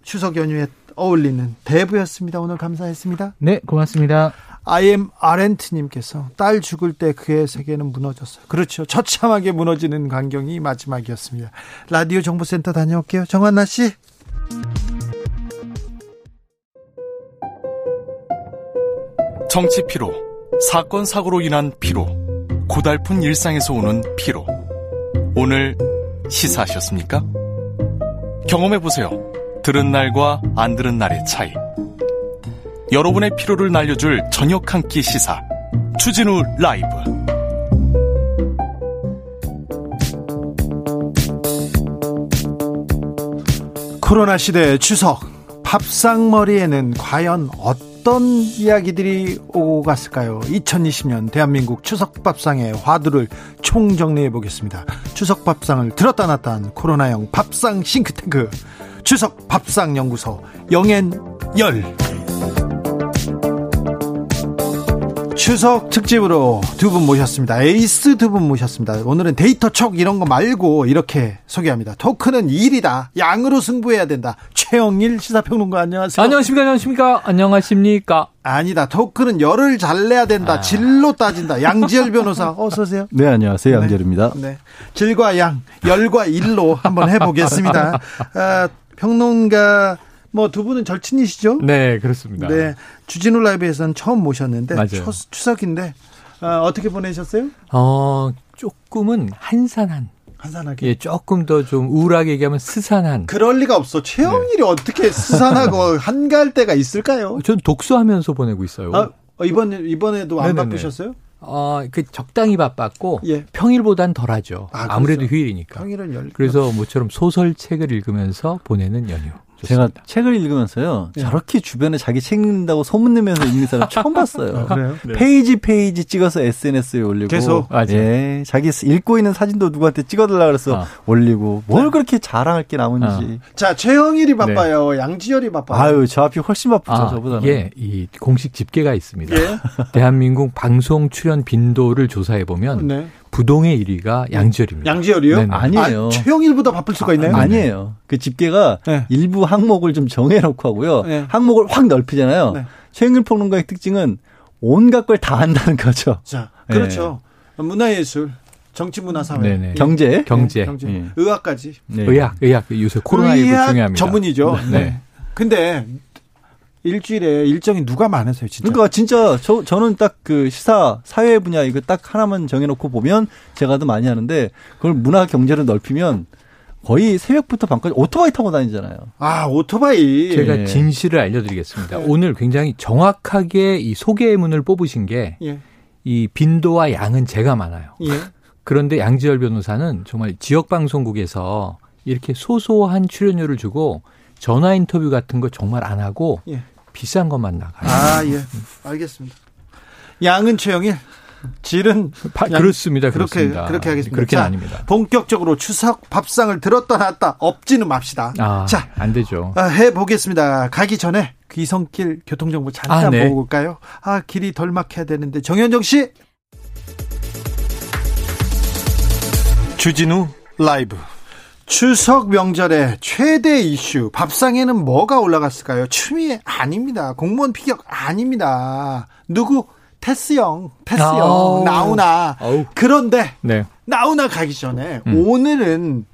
추석 연휴에 어울리는 대부였습니다. 오늘 감사했습니다. 네, 고맙습니다. IM 아렌트님께서 딸 죽을 때 그의 세계는 무너졌어요. 그렇죠. 처참하게 무너지는 광경이 마지막이었습니다. 라디오 정보센터 다녀올게요. 정한나 씨. 정치 피로, 사건 사고로 인한 피로, 고달픈 일상에서 오는 피로. 오늘 시사하셨습니까? 경험해 보세요. 들은 날과 안 들은 날의 차이. 여러분의 피로를 날려줄 저녁 한 끼 시사. 추진우 라이브. 코로나 시대의 추석. 밥상머리에는 과연 어떤 이야기들이 오고 갔을까요? 2020년 대한민국 추석밥상의 화두를 총정리해 보겠습니다. 추석밥상을 들었다 놨다 한 코로나형 밥상 싱크탱크 추석밥상연구소 영앤열 추석 특집으로 두 분 모셨습니다. 에이스 두 분 모셨습니다. 오늘은 데이터 촉 이런 거 말고 이렇게 소개합니다. 토크는 양이다. 양으로 승부해야 된다. 최영일 시사평론가 안녕하세요. 안녕하십니까? 안녕하십니까? 안녕하십니까? 아니다. 토크는 열을 잘 내야 된다. 아. 질로 따진다. 양지열 변호사 어서 오세요. 네, 안녕하세요. 양지열입니다. 네. 네. 질과 양, 열과 일로 한번 해보겠습니다. 아, 평론가 뭐 두 분은 절친이시죠? 네, 그렇습니다. 네. 주진우 라이브에서는 처음 모셨는데 맞아요. 추 석인데 어, 떻게 보내셨어요? 어, 조금은 한산한 한산하게. 예, 조금 더 좀 우울하게 얘기하면 스산한. 그럴 리가 없어. 최영일이 네. 어떻게 스산하고 한가할 때가 있을까요? 전 독서하면서 보내고 있어요. 아, 어, 이번 이번에도 안 네네네. 바쁘셨어요? 어, 그 적당히 바빴고 예. 평일보단 덜하죠. 아, 무래도 휴일이니까. 평일은 열. 그래서 모처럼 소설책을 읽으면서 보내는 연휴. 좋습니다. 제가 책을 읽으면서요. 네. 저렇게 주변에 자기 책 읽는다고 소문내면서 읽는 사람 처음 봤어요. 아, 네. 페이지 페이지 찍어서 SNS에 올리고 계속 아, 예. 자기 읽고 있는 사진도 누구한테 찍어달라 그래서 아. 올리고 뭘 네. 그렇게 자랑할 게 남은지. 아. 자 최영일이 바빠요. 네. 양지열이 바빠요. 아유 저 앞이 훨씬 바쁘죠 아, 저보다는. 예, 이 공식 집계가 있습니다. 예? 대한민국 방송 출연 빈도를 조사해 보면 네. 부동의 1위가 양지열입니다. 양지열이요? 네네. 아니에요. 아, 최영일보다 바쁠 수가 있나요? 아, 니에요그 집계가 네. 일부 항목을 좀 정해놓고 하고요. 네. 항목을 확 넓히잖아요. 네. 최영일 평론가의 특징은 온갖 걸 다 한다는 거죠. 자, 그렇죠. 네. 문화예술, 정치문화사회, 네네. 경제, 경제, 경제. 네. 의학까지. 네. 의학, 의학 요새 코로나19 중요합니다. 전문이죠. 네. 근데 일주일에 일정이 누가 많으세요, 진짜? 그러니까 진짜 저 저는 딱 그 시사 사회 분야 이거 딱 하나만 정해놓고 보면 제가 더 많이 하는데 그걸 문화 경제를 넓히면 거의 새벽부터 밤까지 오토바이 타고 다니잖아요. 아, 오토바이. 제가 예. 진실을 알려드리겠습니다. 네. 오늘 굉장히 정확하게 이 소개문을 뽑으신 게, 예. 이 빈도와 양은 제가 많아요. 예. 그런데 양지열 변호사는 정말 지역 방송국에서 이렇게 소소한 출연료를 주고 전화 인터뷰 같은 거 정말 안 하고 예. 비싼 것만 나가요. 아, 예. 알겠습니다. 양은 최영일, 질은 바, 그렇습니다. 그렇게 그렇습니다. 그렇게 하겠습니다. 그렇게 아닙니다. 본격적으로 추석 밥상을 들었다 놨다 엎지는 맙시다. 아, 자, 안 되죠. 아, 해 보겠습니다. 가기 전에 귀성길 교통 정보 잠깐 아, 네. 보고 올까요? 아, 길이 덜 막혀야 되는데 정현정 씨. 주진우 라이브. 추석 명절에 최대 이슈 밥상에는 뭐가 올라갔을까요? 추미 아닙니다. 공무원 피격 아닙니다. 누구 테스형, 테스형 아, 나오나. 아우. 그런데 네. 나오나 가기 전에 음. 오늘은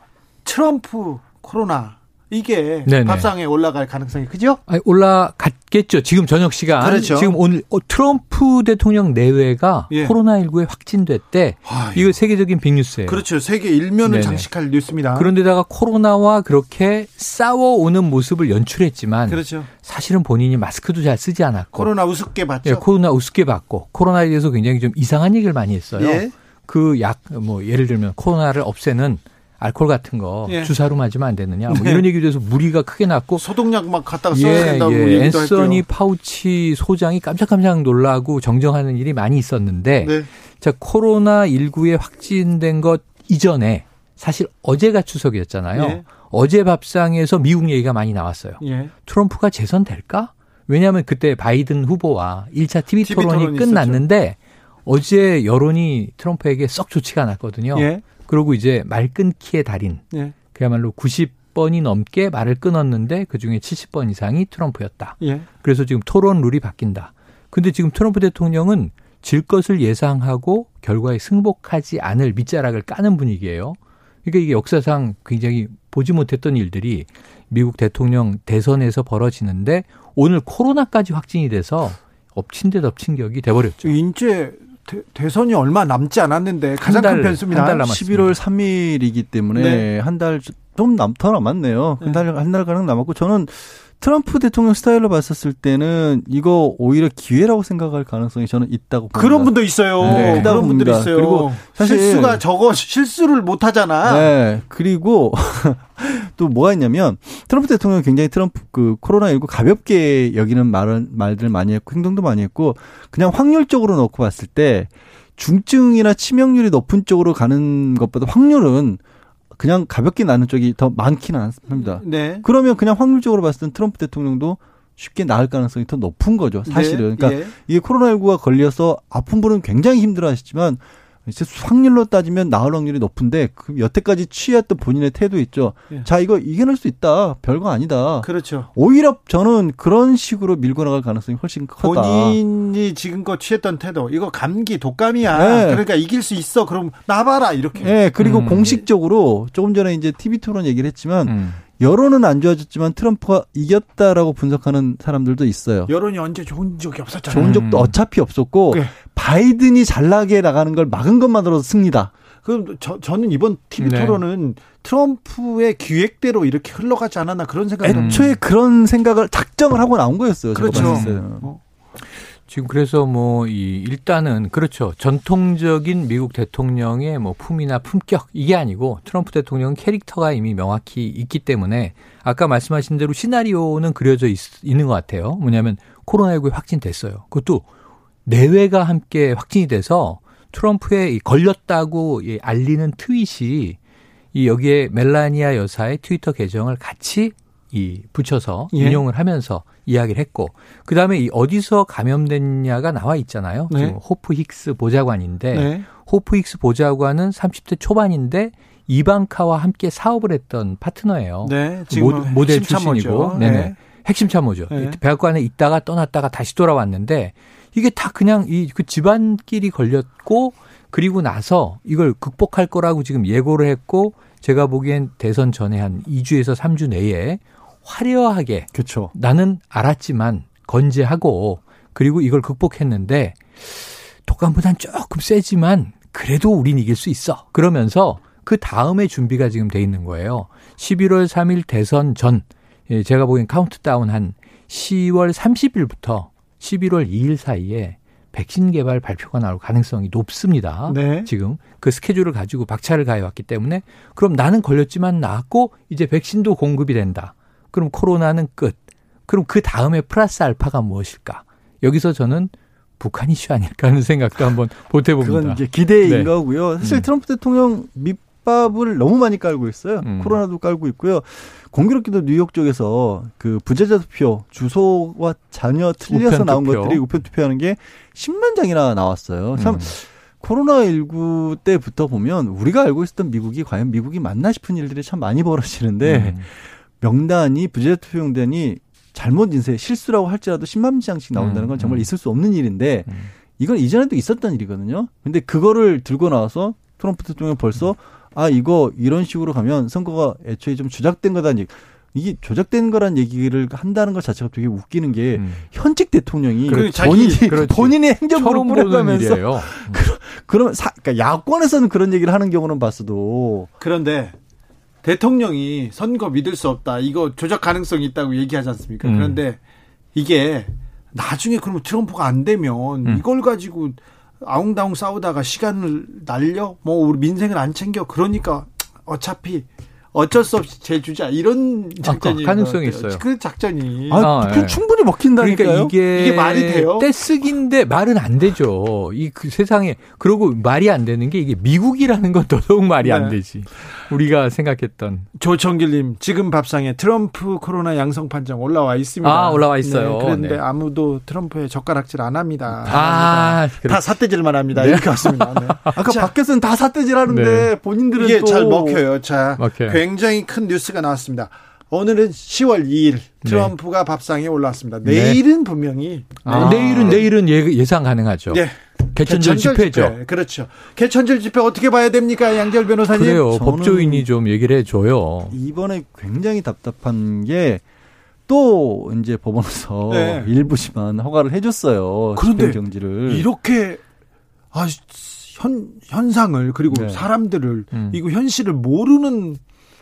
트럼프 코로나 이게 네네. 밥상에 올라갈 가능성이 크죠? 아니, 올라갔 겠죠. 지금 저녁 시간. 그렇죠. 지금 오늘 어, 트럼프 대통령 내외가 예. 코로나19에 확진됐대. 이거 세계적인 빅뉴스예요. 그렇죠. 세계 일면을 네네. 장식할 뉴스입니다. 그런데다가 코로나와 그렇게 싸워오는 모습을 연출했지만 그렇죠. 사실은 본인이 마스크도 잘 쓰지 않았고 코로나 우습게 봤죠. 예, 코로나 우습게 봤고 코로나에 대해서 굉장히 좀 이상한 얘기를 많이 했어요. 예. 그약 뭐 예를 들면 코로나를 없애는 알코올 같은 거 예. 주사로 맞으면 안 되느냐 뭐 네. 이런 얘기도 해서 무리가 크게 났고 소독약 막 갖다가 써야 예, 된다고 예. 앤서니. 파우치 소장이 깜짝깜짝 놀라고 정정하는 일이 많이 있었는데 네. 자 코로나 19에 확진된 것 이전에 사실 어제가 추석이었잖아요. 예. 어제 밥상에서 미국 얘기가 많이 나왔어요. 예. 트럼프가 재선 될까? 왜냐하면 그때 바이든 후보와 1차 TV, TV 토론이, 토론이 끝났는데 있었죠. 어제 여론이 트럼프에게 썩 좋지가 않았거든요. 예. 그리고 이제 말 끊기의 달인. 예. 그야말로 90번이 넘게 말을 끊었는데 그중에 70번 이상이 트럼프였다. 예. 그래서 지금 토론 룰이 바뀐다. 근데 지금 트럼프 대통령은 질 것을 예상하고 결과에 승복하지 않을 밑자락을 까는 분위기예요. 그러니까 이게 역사상 굉장히 보지 못했던 일들이 미국 대통령 대선에서 벌어지는데 오늘 코로나까지 확진이 돼서 엎친 데 덮친 격이 돼버렸죠. 인제 대, 선이 얼마 남지 않았는데 가장 달, 큰 변수입니다. 한달 11월 3일이기 때문에 네. 한달 좀 남, 더 남았네요. 네. 한 달 한 달가량 남았고 저는 트럼프 대통령 스타일로 봤었을 때는 이거 오히려 기회라고 생각할 가능성이 저는 있다고 봅니다. 그런 분도 있어요. 네. 그런 분들이 있어요. 그리고 사실 실수가 저거 실수를 못 하잖아. 네. 그리고 또 뭐가 있냐면 트럼프 대통령이 굉장히 트럼프 그 코로나 19 가볍게 여기는 말은 말들 많이 했고 행동도 많이 했고 그냥 확률적으로 놓고 봤을 때 중증이나 치명률이 높은 쪽으로 가는 것보다 확률은 그냥 가볍게 나는 쪽이 더 많지는 않습니다. 네. 그러면 그냥 확률적으로 봤을 땐 트럼프 대통령도 쉽게 나을 가능성이 더 높은 거죠. 사실은. 네. 그러니까 예. 이게 코로나19가 걸려서 아픈 분은 굉장히 힘들어 하시지만 이제 확률로 따지면 나을 확률이 높은데 그 여태까지 취했던 본인의 태도 있죠. 예. 자 이거 이겨낼 수 있다. 별거 아니다. 그렇죠. 오히려 저는 그런 식으로 밀고 나갈 가능성이 훨씬 크다. 본인이 지금껏 취했던 태도 이거 감기 독감이야. 네. 그러니까 이길 수 있어. 그럼 나봐라 이렇게. 네. 그리고 음. 공식적으로 조금 전에 이제 TV 토론 얘기를 했지만 음. 여론은 안 좋아졌지만 트럼프가 이겼다라고 분석하는 사람들도 있어요. 여론이 언제 좋은 적이 없었잖아요. 좋은 적도 음. 어차피 없었고 네. 바이든이 잘 나게 나가는 걸 막은 것만으로도 승리다. 그럼 저, 저는 이번 TV 네. 토론은 트럼프의 기획대로 이렇게 흘러가지 않았나 그런 생각이 애초에 음. 그런 생각을 작정을 하고 나온 거였어요. 그렇죠. 어. 지금 그래서 뭐 이 일단은 그렇죠. 전통적인 미국 대통령의 뭐 품이나 품격 이게 아니고 트럼프 대통령 캐릭터가 이미 명확히 있기 때문에 아까 말씀하신 대로 시나리오는 그려져 있, 있는 것 같아요. 뭐냐면 코로나19에 확진됐어요. 그것도 내외가 함께 확진이 돼서 트럼프에 걸렸다고 알리는 트윗이 이 여기에 멜라니아 여사의 트위터 계정을 같이 이 붙여서 예. 인용을 하면서 이야기를 했고 그다음에 이 어디서 감염됐냐가 나와 있잖아요. 네. 지금 호프 힉스 보좌관인데 네. 호프 힉스 보좌관은 30대 초반인데 이방카와 함께 사업을 했던 파트너예요. 네. 지금 모, 델 출신이고 네. 네 네. 핵심 참모죠. 네. 백악관에 있다가 떠났다가 다시 돌아왔는데 이게 다 그냥 이 그 집안끼리 걸렸고 그리고 나서 이걸 극복할 거라고 지금 예고를 했고 제가 보기엔 대선 전에 한 2주에서 3주 내에 화려하게 그렇죠. 나는 앓았지만 건재하고 그리고 이걸 극복했는데 독감보단 조금 세지만 그래도 우린 이길 수 있어. 그러면서 그 다음에 준비가 지금 돼 있는 거예요. 11월 3일 대선 전 예, 제가 보기엔 카운트다운 한 10월 30일부터 11월 2일 사이에 백신 개발 발표가 나올 가능성이 높습니다. 네. 지금 그 스케줄을 가지고 박차를 가해 왔기 때문에 그럼 나는 걸렸지만 나았고 이제 백신도 공급이 된다. 그럼 코로나는 끝. 그럼 그 다음에 플러스 알파가 무엇일까? 여기서 저는 북한 이슈 아닐까 하는 생각도 한번 보태봅니다. 그건 이제 기대인 네. 거고요. 사실 음. 트럼프 대통령 밑밥을 너무 많이 깔고 있어요. 음. 코로나도 깔고 있고요. 공교롭게도 뉴욕 쪽에서 그 부재자 투표 주소와 전혀 틀려서 나온 투표. 것들이 우편 투표하는 게 10만 장이나 나왔어요. 참 음. 코로나19 때부터 보면 우리가 알고 있었던 미국이 과연 미국이 맞나 싶은 일들이 참 많이 벌어지는데 음. 명단이 부재자 투표 명단이 잘못 인쇄 실수라고 할지라도 10만 장씩 나온다는 건 정말 음. 있을 수 없는 일인데 음. 이건 이전에도 있었던 일이거든요. 근데 그거를 들고 나와서 트럼프 대통령 벌써 아 이거 이런 식으로 가면 선거가 애초에 좀 조작된 얘기. 이게 조작된 거란 얘기를 한다는 것 자체가 되게 웃기는 게 음. 현직 대통령이 그 본인이 본인의 행정부를 뿌려가면서 그러면 사, 그러니까 야권에서는 그런 얘기를 하는 경우는 봤어도 그런데 대통령이 선거 믿을 수 없다 이거 조작 가능성이 있다고 얘기하지 않습니까? 음. 그런데 이게 나중에 그러면 트럼프가 안 되면 음. 이걸 가지고 아웅다웅 싸우다가 시간을 날려 뭐 우리 민생을 안 챙겨 그러니까 어차피 어쩔 수 없이 제주자 이런 작전이 아, 가능성이 있어요. 그 작전이 아, 아 네. 충분히 먹힌다니까요. 그러니까 이게, 이게 말이 돼요? 떼쓰기인데 말은 안 되죠. 이 그 세상에 그러고 말이 안 되는 게 이게 미국이라는 건 더더욱 말이 네. 안 되지. 우리가 생각했던 조청길님 지금 밥상에 트럼프 코로나 양성 판정 올라와 있습니다. 아 올라와 있어요. 네, 그런데 네. 아무도 트럼프의 젓가락질 안 합니다. 아, 다 삿대질만 합니다. 네. 이렇게 왔습니다. 네. 아까 자, 밖에서는 다 삿대질하는데 네. 본인들은 이게 잘 먹혀요. 자 먹혀요. 굉장히 큰 뉴스가 나왔습니다. 오늘은 10월 2일 트럼프가 네. 밥상에 올라왔습니다. 내일은 분명히 아, 내일은 내일은 예, 상 가능하죠. 네. 개천절, 집회죠. 집회. 그렇죠. 개천절 집회 어떻게 봐야 됩니까, 양절 변호사님? 그래요. 법조인이 좀 얘기를 해줘요. 이번에 굉장히 답답한 게. 또 이제 법원에서 네. 일부지만 허가를 해줬어요. 그런데 정지를 이렇게 아, 현 현상을 그리고 네. 사람들을 음. 이거 현실을 모르는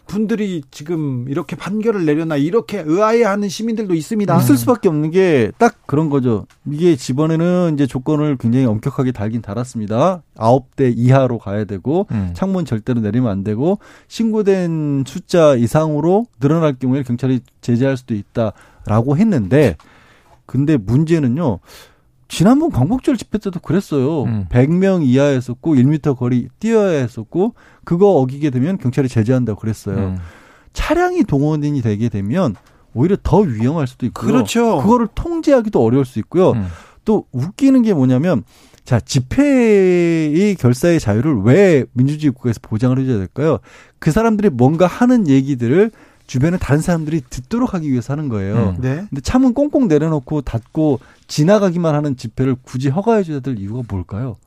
분들이 지금 이렇게 판결을 내려나 이렇게 의아해하는 시민들도 있습니다. 있을 수밖에 없는 게 딱 그런 거죠. 이게 집원에는 이제 조건을 굉장히 엄격하게 달긴 달았습니다. 아홉 대 이하로 가야 되고 음. 창문 절대로 내리면 안 되고 신고된 숫자 이상으로 늘어날 경우에 경찰이 제재할 수도 있다라고 했는데 근데 문제는요. 지난번 광복절 집회 때도 그랬어요. 음. 100명 이하였었고 1미터 거리 뛰어야 했었고 그거 어기게 되면 경찰이 제재한다고 그랬어요. 음. 차량이 동원이 되게 되면 오히려 더 위험할 수도 있고요. 그렇죠. 그거를 통제하기도 어려울 수 있고요. 음. 또 웃기는 게 뭐냐면 자, 집회의 결사의 자유를 왜 민주주의 국가에서 보장을 해줘야 될까요? 그 사람들이 뭔가 하는 얘기들을 주변에 다른 사람들이 듣도록 하기 위해서 하는 거예요. 음. 네. 근데 차문 꽁꽁 내려놓고 닫고 지나가기만 하는 집회를 굳이 허가해 줘야 될 이유가 뭘까요?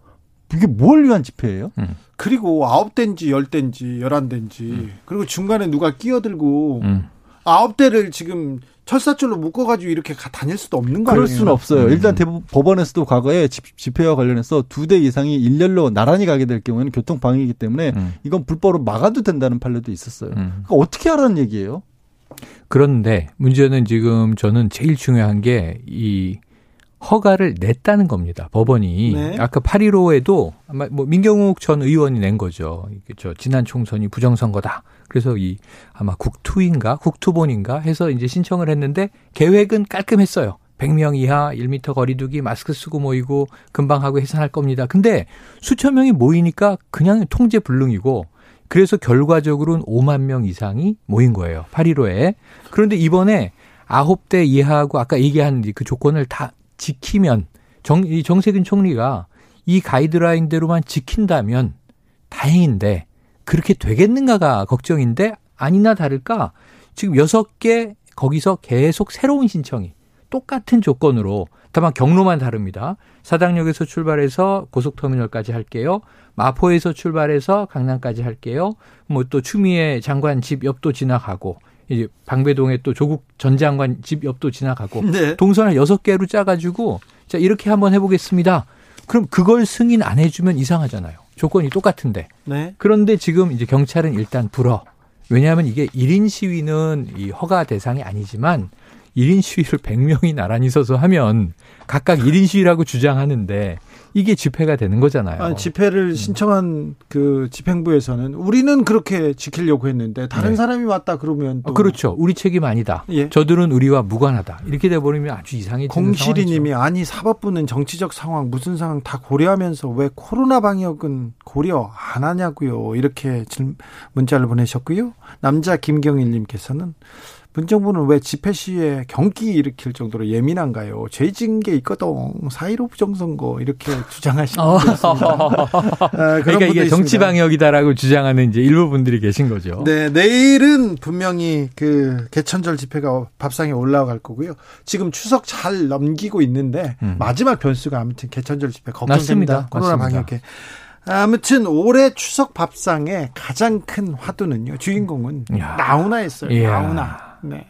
이게 뭘 위한 집회예요? 음. 그리고 아홉 대인지 열 대인지 열한 대인지 음. 그리고 중간에 누가 끼어들고 음. 아홉 대를 지금 철사줄로 묶어가지고 이렇게 다닐 수도 없는 거예요. 그럴 수는 없어요. 음. 일단 대부분 법원에서도 과거에 집 회와 관련해서 두 대 이상이 일렬로 나란히 가게 될 경우에는 교통 방해이기 때문에 음. 이건 불법으로 막아도 된다는 판례도 있었어요. 음. 그러니까 어떻게 하라는 얘기예요? 그런데 문제는 지금 저는 제일 중요한 게 이 허가를 냈다는 겁니다. 법원이 네. 아까 8.15에도 아마 뭐 민경욱 전 의원이 낸 거죠. 저 지난 총선이 부정선거다. 그래서 이 아마 국투인가 국투본인가 해서 이제 신청을 했는데 계획은 깔끔했어요. 100명 이하 1미터 거리두기 마스크 쓰고 모이고 금방 하고 해산할 겁니다. 근데 수천 명이 모이니까 그냥 통제 불능이고 그래서 결과적으로는 5만 명 이상이 모인 거예요. 8.15에. 그런데 이번에 9대 이하하고 아까 얘기한 그 조건을 다 지키면 정, 이 정세균 총리가 이 가이드라인대로만 지킨다면 다행인데 그렇게 되겠는가가 걱정인데 아니나 다를까 지금 여섯 개 거기서 계속 새로운 신청이 똑같은 조건으로 다만 경로만 다릅니다. 사당역에서 출발해서 고속터미널까지 할게요. 마포에서 출발해서 강남까지 할게요. 뭐 또 추미애 장관 집 옆도 지나가고 이제 방배동에 또 조국 전 장관 집 옆도 지나가고 네. 동선을 여섯 개로 짜가지고 자 이렇게 한번 해보겠습니다. 그럼 그걸 승인 안 해주면 이상하잖아요. 조건이 똑같은데. 네. 그런데 지금 이제 경찰은 일단 불어. 왜냐하면 이게 1인 시위는 이 허가 대상이 아니지만 1인 시위를 100명이 나란히 서서 하면 각각 1인 시위라고 주장하는데 이게 집회가 되는 거잖아요. 아니, 집회를 음. 신청한 그 집행부에서는 우리는 그렇게 지키려고 했는데 다른 네. 사람이 왔다 그러면 또 어, 그렇죠. 우리 책임 아니다. 예. 저들은 우리와 무관하다. 이렇게 돼 버리면 아주 이상해지는 공실이님이 아니 사법부는 정치적 상황 무슨 상황 다 고려하면서 왜 코로나 방역은 고려 안 하냐고요. 이렇게 문자를 보내셨고요. 남자 김경일님께서는 문정부는 왜 집회 시에 경기 일으킬 정도로 예민한가요? 죄 지은 게 있거든. 사이로 부정선거 이렇게 주장하시는 어. 분들 있습니다. 아, 그러니까 이게 정치 방역이다라고 주장하는 이제 일부 분들이 계신 거죠. 네, 내일은 분명히 그 개천절 집회가 밥상에 올라갈 거고요. 지금 추석 잘 넘기고 있는데 음. 마지막 변수가 아무튼 개천절 집회 걱정됩니다. 맞습니다. 코로나 맞습니다. 방역에. 아무튼 올해 추석 밥상에 가장 큰 화두는요. 주인공은 야. 나훈아였어요. 야. 나훈아. 네.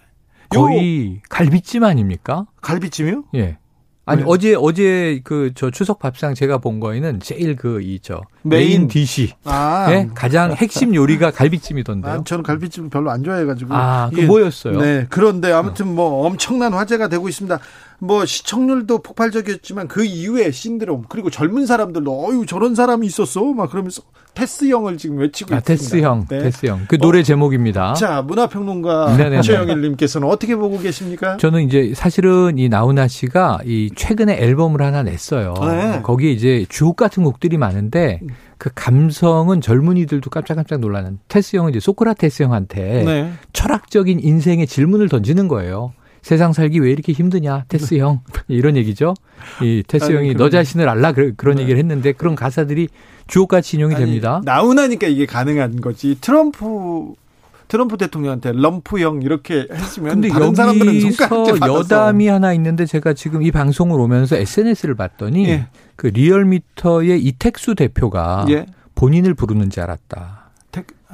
거의 갈비찜 아닙니까? 갈비찜이요? 예. 아니 왜? 어제 어제 그 저 추석 밥상 제가 본 거에는 제일 그 이 저 메인, main dish 아. 예? 가장 핵심 요리가 갈비찜이던데요. 아, 저는 갈비찜 별로 안 좋아해가지고 아, 그 뭐였어요? 네. 그런데 아무튼 뭐 엄청난 화제가 되고 있습니다. 뭐 시청률도 폭발적이었지만 그 이후에 신드롬 그리고 젊은 사람들도 어유 저런 사람이 있었어 막 그러면서 테스 형을 지금 외치고 아, 있습니다. 테스 형, 네. 테스 형. 그 노래 어, 제목입니다. 자, 문화평론가 최영일님께서는 어떻게 보고 계십니까? 저는 이제 사실은 이 나훈아 씨가 이 최근에 앨범을 하나 냈어요. 네. 거기에 이제 주옥 같은 곡들이 많은데 그 감성은 젊은이들도 깜짝깜짝 놀라는 테스 형은 이제 소크라테스 형한테 네. 철학적인 인생의 질문을 던지는 거예요. 세상 살기 왜 이렇게 힘드냐, 테스 형. 이런 얘기죠. 이 테스 아니, 형이 그런... 너 자신을 알라 그런 네. 얘기를 했는데 그런 가사들이 주옥같이 인용이 아니, 됩니다. 나훈아니까 이게 가능한 거지. 트럼프 트럼프 대통령한테 럼프 형 이렇게 했으면 근데 다른 사람들은 손가락 여담이 하나 있는데 제가 지금 이 방송을 오면서 SNS를 봤더니 예. 그 리얼미터의 이택수 대표가 예. 본인을 부르는 줄 알았다.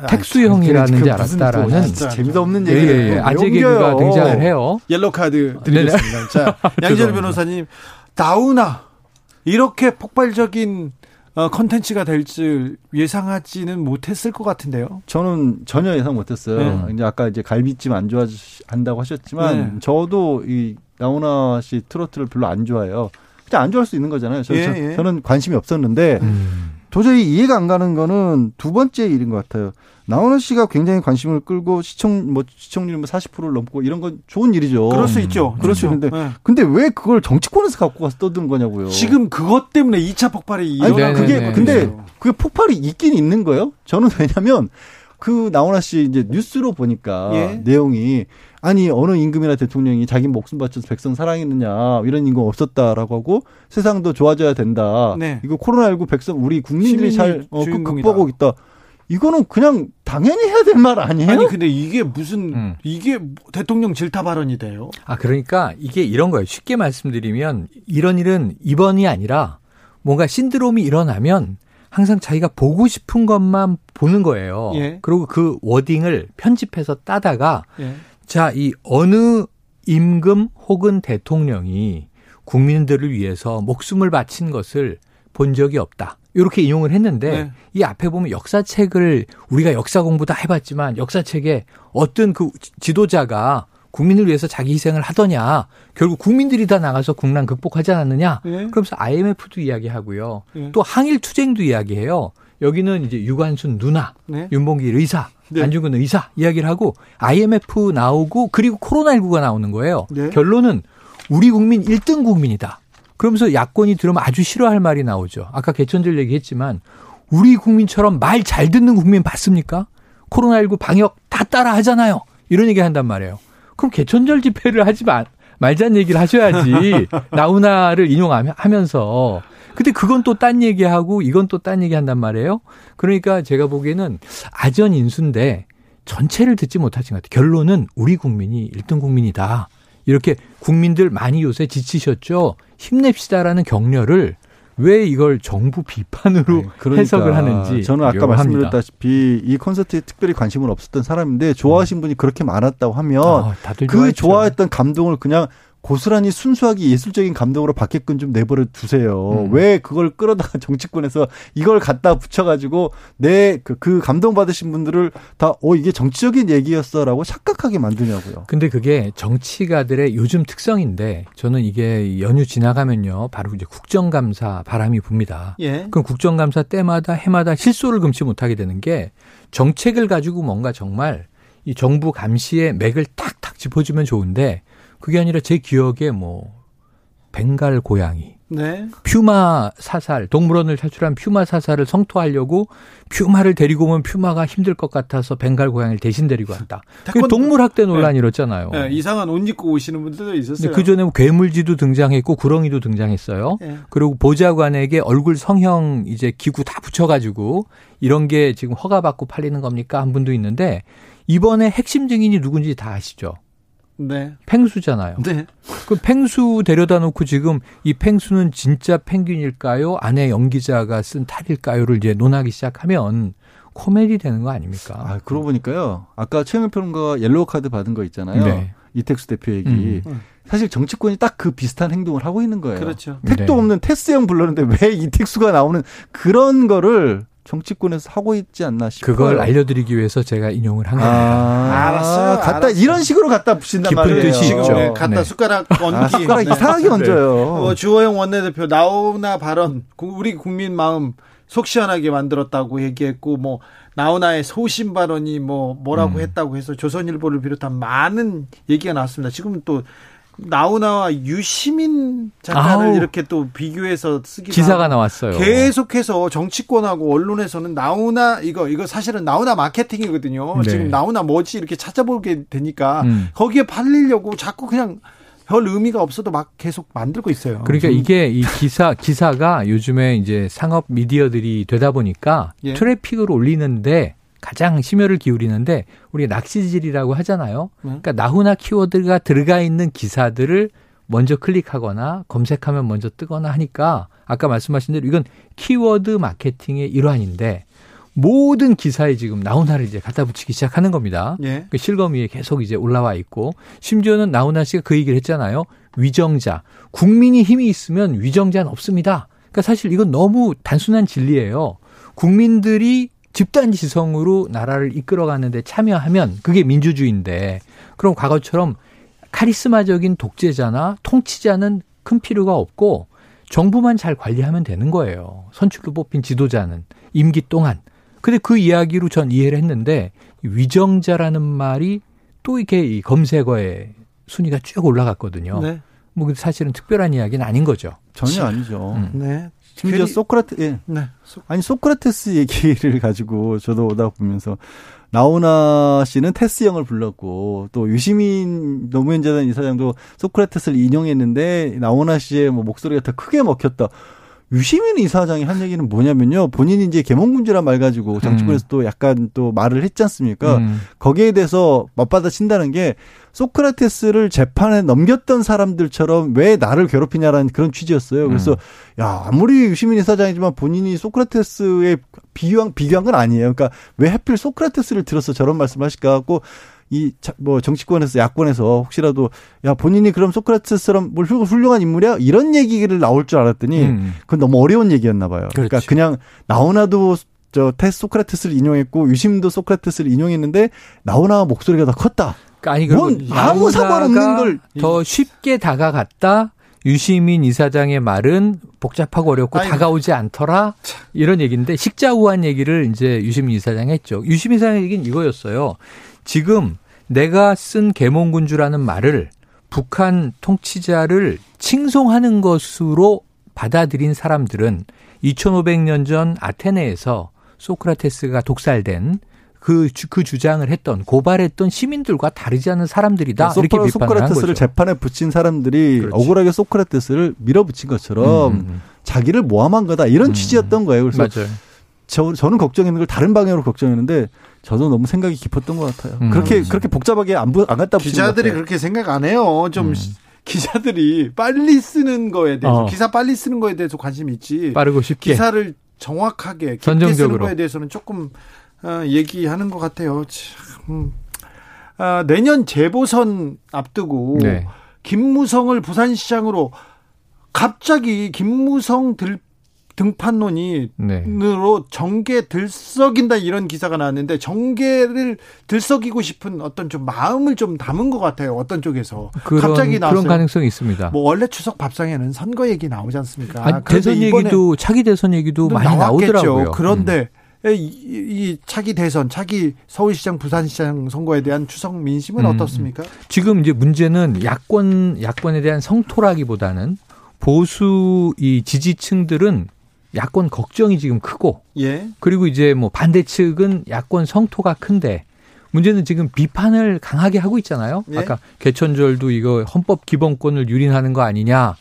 택, 아, 택수형이라는 줄 알았다라는 재미도 없는 얘기예요. 예, 예. 아재 개그가 등장을 해요. 옐로 카드 드리겠습니다. 자, 양재열 변호사님, 다우나 이렇게 폭발적인 어, 컨텐츠가 될 줄 예상하지는 못했을 것 같은데요. 저는 전혀 예상 못했어요. 네. 이제 아까 이제 갈비찜 안 좋아한다고 하셨지만 네. 저도 이 나훈아 씨 트로트를 별로 안 좋아해요. 그냥 안 좋아할 수 있는 거잖아요. 저, 예, 예. 저는 관심이 없었는데 음. 도저히 이해가 안 가는 거는 두 번째 일인 것 같아요. 나훈아 씨가 굉장히 관심을 끌고 시청 뭐 시청률 뭐 40%를 넘고 이런 건 좋은 일이죠. 그럴 수 있죠. 그럴 수 있는데 네. 근데 왜 그걸 정치권에서 갖고 가서 떠드는 거냐고요. 지금 그것 때문에 2차 폭발이 일어나 그게 근데 그게 폭발이 있긴 있는 거예요. 저는 왜냐면 그 나훈아 씨 이제 뉴스로 보니까 예. 내용이 아니 어느 임금이나 대통령이 자기 목숨 바쳐서 백성 사랑했느냐 이런 임금 없었다라고 하고 세상도 좋아져야 된다. 네. 이거 코로나19 백성 우리 국민들이 잘 어, 극복하고 있다. 이거는 그냥 당연히 해야 될 말 아니에요? 아니 근데 이게 무슨 음. 이게 대통령 질타 발언이 돼요? 아 그러니까 이게 이런 거예요. 쉽게 말씀드리면 이런 일은 이번이 아니라 뭔가 신드롬이 일어나면 항상 자기가 보고 싶은 것만 보는 거예요. 예. 그리고 그 워딩을 편집해서 따다가 예. 자, 이 어느 임금 혹은 대통령이 국민들을 위해서 목숨을 바친 것을 본 적이 없다. 이렇게 인용을 했는데 네. 이 앞에 보면 역사책을 우리가 역사 공부 다 해봤지만 역사책에 어떤 그 지도자가 국민을 위해서 자기 희생을 하더냐 결국 국민들이 다 나가서 국난 극복하지 않았느냐 네. 그러면서 IMF도 이야기하고요 네. 또 항일 투쟁도 이야기해요 여기는 이제 유관순 누나 네. 윤봉길 의사 네. 안중근 의사 이야기를 하고 IMF 나오고 그리고 코로나19가 나오는 거예요. 네. 결론은 우리 국민 1등 국민이다. 그러면서 야권이 들으면 아주 싫어할 말이 나오죠. 아까 개천절 얘기했지만 우리 국민처럼 말 잘 듣는 국민 봤습니까? 코로나19 방역 다 따라 하잖아요. 이런 얘기 한단 말이에요. 그럼 개천절 집회를 하지 마, 말자는 얘기를 하셔야지. 나훈아를 인용하면서 근데 그건 또 딴 얘기하고 이건 또 딴 얘기 한단 말이에요. 그러니까 제가 보기에는 아전 인수인데 전체를 듣지 못하신 것 같아요. 결론은 우리 국민이 1등 국민이다. 이렇게 국민들 많이 요새 지치셨죠. 힘냅시다라는 격려를 왜 이걸 정부 비판으로 네, 그러니까 해석을 하는지 저는 아까 말씀드렸다시피 이 콘서트에 특별히 관심은 없었던 사람인데 좋아하신 분이 그렇게 많았다고 하면 아, 그 좋아했던 감동을 그냥 고스란히 순수하게 예술적인 감동으로 받게끔 좀 내버려 두세요. 음. 왜 그걸 끌어다가 정치권에서 이걸 갖다 붙여가지고 내그 그 감동 받으신 분들을 다 어 이게 정치적인 얘기였어라고 착각하게 만드냐고요. 근데 그게 정치가들의 요즘 특성인데 저는 이게 연휴 지나가면요 바로 이제 국정감사 바람이 붑니다. 예. 그럼 국정감사 때마다 해마다 실소를 금치 못하게 되는 게 정책을 가지고 뭔가 정말 이 정부 감시의 맥을 탁탁 짚어주면 좋은데 그게 아니라 제 기억에 뭐 벵갈 고양이, 네. 퓨마 사살, 동물원을 탈출한 퓨마 사살을 성토하려고 퓨마를 데리고 오면 퓨마가 힘들 것 같아서 벵갈 고양이를 대신 데리고 왔다. 그 동물 학대 논란이 네. 일었잖아요. 네. 이상한 옷 입고 오시는 분들도 있었어요. 그 전에 뭐 괴물지도 등장했고 구렁이도 등장했어요. 네. 그리고 보좌관에게 얼굴 성형 이제 기구 다 붙여가지고 이런 게 지금 허가받고 팔리는 겁니까 한 분도 있는데 이번에 핵심 증인이 누군지 다 아시죠? 네. 펭수잖아요. 네. 그 펭수 데려다 놓고 지금 이 펭수는 진짜 펭귄일까요? 안에 연기자가 쓴 탈일까요를 이제 논하기 시작하면 코미디 되는 거 아닙니까? 아, 그러고 보니까요. 아까 최영일 평론가가 옐로우 카드 받은 거 있잖아요. 네. 이택수 대표 얘기. 음. 사실 정치권이 딱 그 비슷한 행동을 하고 있는 거예요. 그렇죠. 택도 네. 없는 테스형 불렀는데 왜 이택수가 나오는 그런 거를 정치권에서 하고 있지 않나 싶어요. 그걸 알려드리기 위해서 제가 인용을 한 겁니다. 아, 알았어요. 갖다 알았어요. 이런 식으로 갖다 붙인단 말이에요. 뜻이 지금 있죠. 네, 갖다 네. 숟가락 얹기. 아, 숟가락 네. 이상하게 얹어요. 어, 주호영 원내대표 나오나 발언 우리 국민 마음 속 시원하게 만들었다고 얘기했고 뭐 나오나의 소신 발언이 뭐 뭐라고 음. 했다고 해서 조선일보를 비롯한 많은 얘기가 나왔습니다. 지금 또 나우나와 유시민 작가를 아우, 이렇게 또 비교해서 쓰기 기사가 나왔어요. 계속해서 정치권하고 언론에서는 나우나 이거 이거 사실은 나우나 마케팅이거든요. 네. 지금 나우나 뭐지 이렇게 찾아보게 되니까 음. 거기에 팔리려고 자꾸 그냥 별 의미가 없어도 막 계속 만들고 있어요. 그러니까 이게 이 기사 기사가 요즘에 이제 상업 미디어들이 되다 보니까 예. 트래픽을 올리는데 가장 심혈을 기울이는데 우리가 낚시질이라고 하잖아요. 그러니까 나훈아 키워드가 들어가 있는 기사들을 먼저 클릭하거나 검색하면 먼저 뜨거나 하니까 아까 말씀하신 대로 이건 키워드 마케팅의 일환인데 모든 기사에 지금 나훈아를 이제 갖다 붙이기 시작하는 겁니다. 예. 그 실검 위에 계속 이제 올라와 있고 심지어는 나훈아 씨가 그 얘기를 했잖아요. 위정자. 국민이 힘이 있으면 위정자는 없습니다. 그러니까 사실 이건 너무 단순한 진리예요. 국민들이 집단 지성으로 나라를 이끌어가는데 참여하면 그게 민주주의인데 그럼 과거처럼 카리스마적인 독재자나 통치자는 큰 필요가 없고 정부만 잘 관리하면 되는 거예요. 선출로 뽑힌 지도자는 임기 동안. 근데 그 이야기로 전 이해를 했는데 위정자라는 말이 또 이렇게 이 검색어에 순위가 쭉 올라갔거든요. 네. 뭐 사실은 특별한 이야기는 아닌 거죠. 전혀 아니죠. 음. 네. 심지어 소크라테 예. 네. 아니 소크라테스 얘기를 가지고 저도 오다 보면서 나오나 씨는 테스 형을 불렀고 또 유시민 노무현 재단 이사장도 소크라테스를 인용했는데 나오나 씨의 뭐 목소리가 더 크게 먹혔다. 유시민 이사장이 한 얘기는 뭐냐면요. 본인이 이제 개몽군주란 말 가지고 정치권에서 음. 또 약간 또 말을 했지 않습니까? 음. 거기에 대해서 맞받아 친다는 게 소크라테스를 재판에 넘겼던 사람들처럼 왜 나를 괴롭히냐라는 그런 취지였어요. 그래서 음. 야, 아무리 유시민 이사장이지만 본인이 소크라테스에 비교한 비교한 건 아니에요. 그러니까 왜 하필 소크라테스를 들어서 저런 말씀을 하실까 하고 이 뭐 정치권에서 야권에서 혹시라도 야 본인이 그럼 소크라테스처럼 뭘 훌륭한 인물이야 이런 얘기를 나올 줄 알았더니 음. 그건 너무 어려운 얘기였나 봐요. 그러니까 그렇지. 그러니까 그냥 나오나도 저 테스 소크라테스를 인용했고 유심도 소크라테스를 인용했는데 나오나 목소리가 더 컸다. 그러니까 아니 그건 아무 상관없는 걸 더 쉽게 다가갔다. 유시민 이사장의 말은 복잡하고 어렵고 아이고. 다가오지 않더라 이런 얘기인데 식자우한 얘기를 이제 유시민 이사장이 했죠. 유시민 이사장의 얘기는 이거였어요. 지금 내가 쓴 계몽군주라는 말을 북한 통치자를 칭송하는 것으로 받아들인 사람들은 2500년 전 아테네에서 소크라테스가 독살된 그, 그 주장을 했던 고발했던 시민들과 다르지 않은 사람들이다. 네, 이렇게 비판을 한 거죠. 재판에 붙인 사람들이 그렇지. 억울하게 소크라테스를 밀어붙인 것처럼 음, 음, 음. 자기를 모함한 거다 이런 음. 취지였던 거예요. 그래서 맞아요. 저, 저는 걱정했는 걸 다른 방향으로 걱정했는데 저도 너무 생각이 깊었던 것 같아요. 음. 그렇게 그렇게 복잡하게 안, 안 갖다 기자들이 그렇게 생각 안 해요. 좀 음. 기자들이 빨리 쓰는 거에 대해서 어. 기사 빨리 쓰는 거에 대해서 관심 있지. 빠르고 쉽게 기사를 정확하게 선정적으로 쓰는 거에 대해서는 조금 어, 얘기하는 것 같아요. 참. 아, 내년 재보선 앞두고 네. 김무성을 부산시장으로 갑자기 김무성 들 등판론이 네. 으로 정계 들썩인다 이런 기사가 나왔는데 정계를 들썩이고 싶은 어떤 좀 마음을 좀 담은 것 같아요. 어떤 쪽에서 그런, 갑자기 나왔어요. 그런 가능성이 있습니다. 뭐 원래 추석 밥상에는 선거 얘기 나오지 않습니까? 아니, 대선 얘기도 차기 대선 얘기도 많이 나왔겠죠. 나오더라고요. 그런데 음. 이, 이 차기 대선, 차기 서울시장, 부산시장 선거에 대한 추석 민심은 음. 어떻습니까? 지금 이제 문제는 야권 야권에 대한 성토라기보다는 보수 이 지지층들은 야권 걱정이 지금 크고 예. 그리고 이제 뭐 반대 측은 야권 성토가 큰데 문제는 지금 비판을 강하게 하고 있잖아요. 예. 아까 개천절도 이거 헌법 기본권을 유린하는 거 아니냐.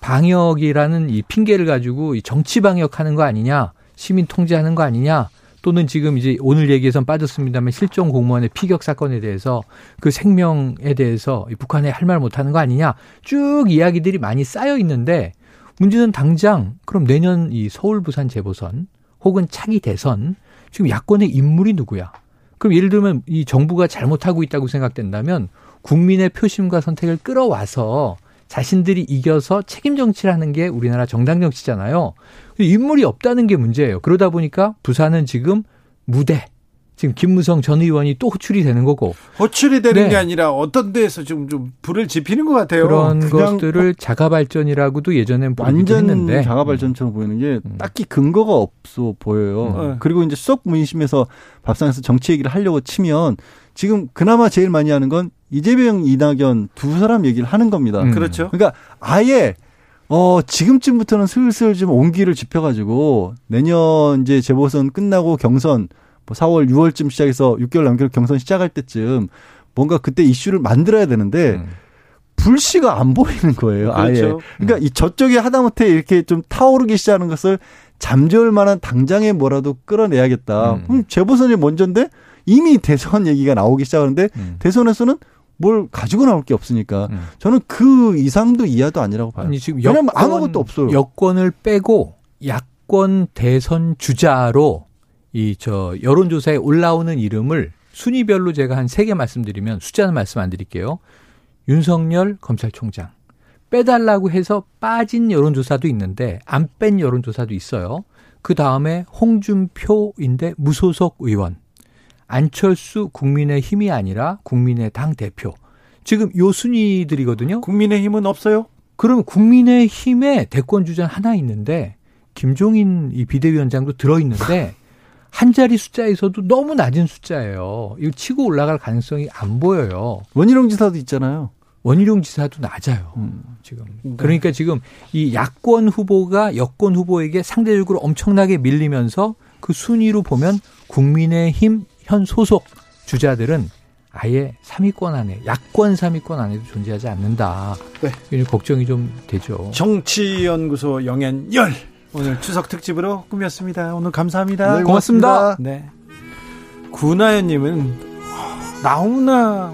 방역이라는 이 핑계를 가지고 이 정치 방역하는 거 아니냐. 시민 통제하는 거 아니냐. 또는 지금 이제 오늘 얘기에선 빠졌습니다만 실종 공무원의 피격 사건에 대해서 그 생명에 대해서 북한에 할 말 못하는 거 아니냐 쭉 이야기들이 많이 쌓여 있는데 문제는 당장 그럼 내년 이 서울 부산 재보선 혹은 차기 대선 지금 야권의 인물이 누구야? 그럼 예를 들면 이 정부가 잘못하고 있다고 생각된다면 국민의 표심과 선택을 끌어와서 자신들이 이겨서 책임 정치를 하는 게 우리나라 정당 정치잖아요. 인물이 없다는 게 문제예요. 그러다 보니까 부산은 지금 무대 지금 김무성 전 의원이 또 호출이 되는 거고. 호출이 되는 네. 게 아니라 어떤 데에서 좀, 좀 불을 지피는 것 같아요. 그런 것들을 자가 발전이라고도 예전엔 완전 했는데. 자가 발전처럼 보이는 게 음. 딱히 근거가 없어 보여요. 음. 그리고 이제 쏙 문심에서 밥상에서 정치 얘기를 하려고 치면 지금 그나마 제일 많이 하는 건 이재명, 이낙연 두 사람 얘기를 하는 겁니다. 음. 그렇죠. 그러니까 아예 어, 지금쯤부터는 슬슬 좀 온기를 짚혀가지고 내년 이제 재보선 끝나고 경선 뭐 4월, 6월쯤 시작해서 6개월 남겨 경선 시작할 때쯤 뭔가 그때 이슈를 만들어야 되는데 음. 불씨가 안 보이는 거예요. 그렇죠. 아예. 그러니까 음. 이 저쪽에 하다못해 이렇게 좀 타오르기 시작하는 것을 잠재울 만한 당장에 뭐라도 끌어내야겠다. 음. 그럼 재보선이 먼저인데 이미 대선 얘기가 나오기 시작하는데 음. 대선에서는 뭘 가지고 나올 게 없으니까 음. 저는 그 이상도 이하도 아니라고 봐요. 아니, 지금 왜냐면 여권, 아무것도 없어요. 여권을 빼고 야권 대선 주자로 이 저 여론조사에 올라오는 이름을 순위별로 제가 한 세 개 말씀드리면 숫자는 말씀 안 드릴게요. 윤석열 검찰총장. 빼달라고 해서 빠진 여론조사도 있는데 안 뺀 여론조사도 있어요. 그 다음에 홍준표인데 무소속 의원. 안철수 국민의 힘이 아니라 국민의 당 대표. 지금 요 순위들이거든요. 국민의 힘은 없어요? 그럼 국민의 힘에 대권 주자 하나 있는데 김종인 이 비대위원장도 들어 있는데 한 자리 숫자에서도 너무 낮은 숫자예요. 이거 치고 올라갈 가능성이 안 보여요. 원희룡 지사도 있잖아요. 원희룡 지사도 낮아요. 음. 지금. 네. 그러니까 지금 이 야권 후보가 여권 후보에게 상대적으로 엄청나게 밀리면서 그 순위로 보면 국민의힘 현 소속 주자들은 아예 3위권 안에 야권 3위권 안에도 존재하지 않는다. 네. 걱정이 좀 되죠. 정치연구소 영앤열 오늘 추석 특집으로 꾸몄습니다. 오늘 감사합니다. 네, 고맙습니다. 네. 구나연님은 나훈아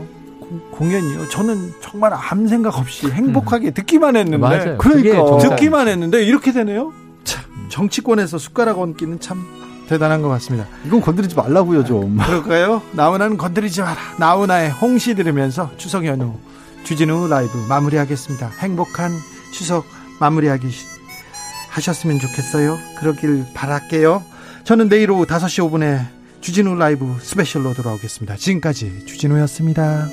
공연이요. 저는 정말 아무 생각 없이 행복하게 음. 듣기만 했는데, 맞아요. 그러니까 듣기만 했는데 이렇게 되네요. 참 정치권에서 숟가락 얹기는 참 대단한 것 같습니다. 이건 건드리지 말라고요, 좀. 그럴까요? 나훈아는 건드리지 마라. 나훈아의 홍시 들으면서 추석 연휴 주진우 라이브 마무리하겠습니다. 행복한 추석 마무리하기 하셨으면 좋겠어요. 그러길 바랄게요. 저는 내일 오후 5시 5분에 주진우 라이브 스페셜로 돌아오겠습니다. 지금까지 주진우였습니다.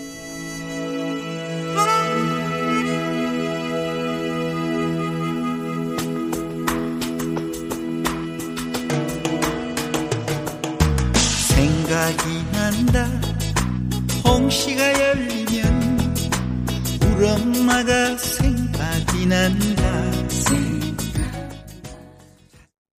생각이 난다.